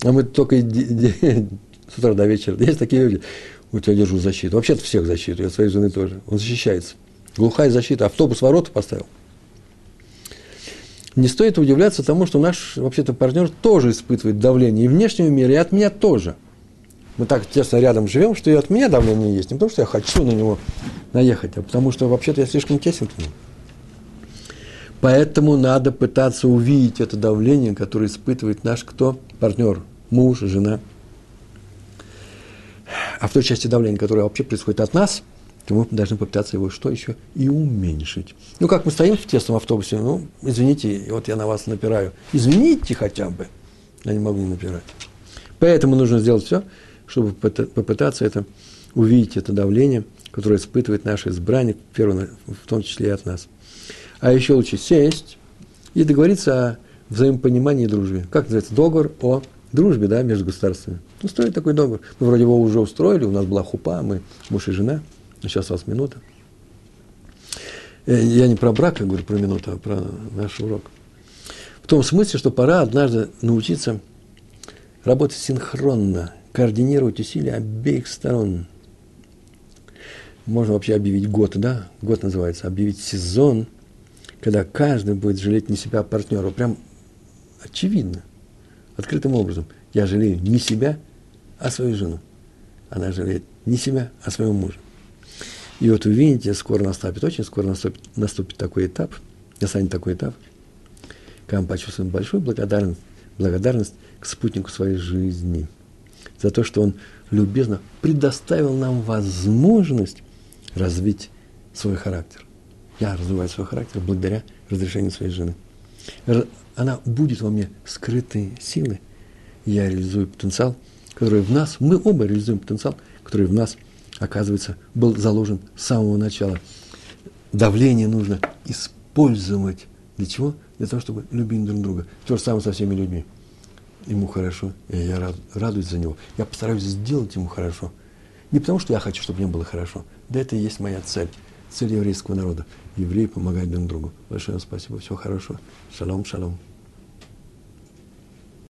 A: А мы только с утра до вечера. Есть такие люди, вот я держу защиту. Вообще-то всех защиту, я своей жены тоже. Он защищается. Глухая защита. Автобус ворота поставил не стоит удивляться тому, что наш, вообще-то, партнер тоже испытывает давление и внешнего мира, и от меня тоже. Мы так тесно рядом живем, что и от меня давление есть. Не потому, что я хочу на него наехать, а потому, что вообще-то я слишком тесен к нему. Поэтому надо пытаться увидеть это давление, которое испытывает наш кто? Партнер, муж, жена. А в той части давления, которое вообще происходит от нас – то мы должны попытаться его что еще и уменьшить. Ну, как мы стоим в тесном автобусе, ну, извините, вот я на вас напираю. Извините хотя бы. Я не могу не напирать. Поэтому нужно сделать все, чтобы попытаться это увидеть, это давление, которое испытывает наш избранник, в том числе и от нас. А еще лучше сесть и договориться о взаимопонимании и дружбе. Как называется? Договор о дружбе, да, между государствами. Ну, строить такой договор. Мы вроде его уже устроили, у нас была хупа, мы муж и жена – Сейчас у вас минута. Э, я не про брак, я говорю про минуту, а про наш урок. В том смысле, что пора однажды научиться работать синхронно, координировать усилия обеих сторон. Можно вообще объявить год, да? Год называется. Объявить сезон, когда каждый будет жалеть не себя, а партнера. Прям очевидно, открытым образом. Я жалею не себя, а свою жену. Она жалеет не себя, а своего мужа. И вот вы видите, скоро наступит, очень скоро наступит, наступит такой этап, настанет такой этап, когда мы почувствуем большую благодарность, благодарность к спутнику своей жизни за то, что он любезно предоставил нам возможность развить свой характер. Я развиваю свой характер благодаря разрешению своей жены. Она будет во мне скрытые силы. Я реализую потенциал, который в нас, мы оба реализуем потенциал, который в нас – оказывается, был заложен с самого начала. Давление нужно использовать. Для чего? Для того, чтобы любить друг друга. То же самое со всеми людьми. Ему хорошо, и я рад, радуюсь за него. Я постараюсь сделать ему хорошо. Не потому, что я хочу, чтобы мне было хорошо. Да это и есть моя цель. Цель еврейского народа. Евреи помогать друг другу. Большое спасибо. Всего хорошего. Шалом, шалом.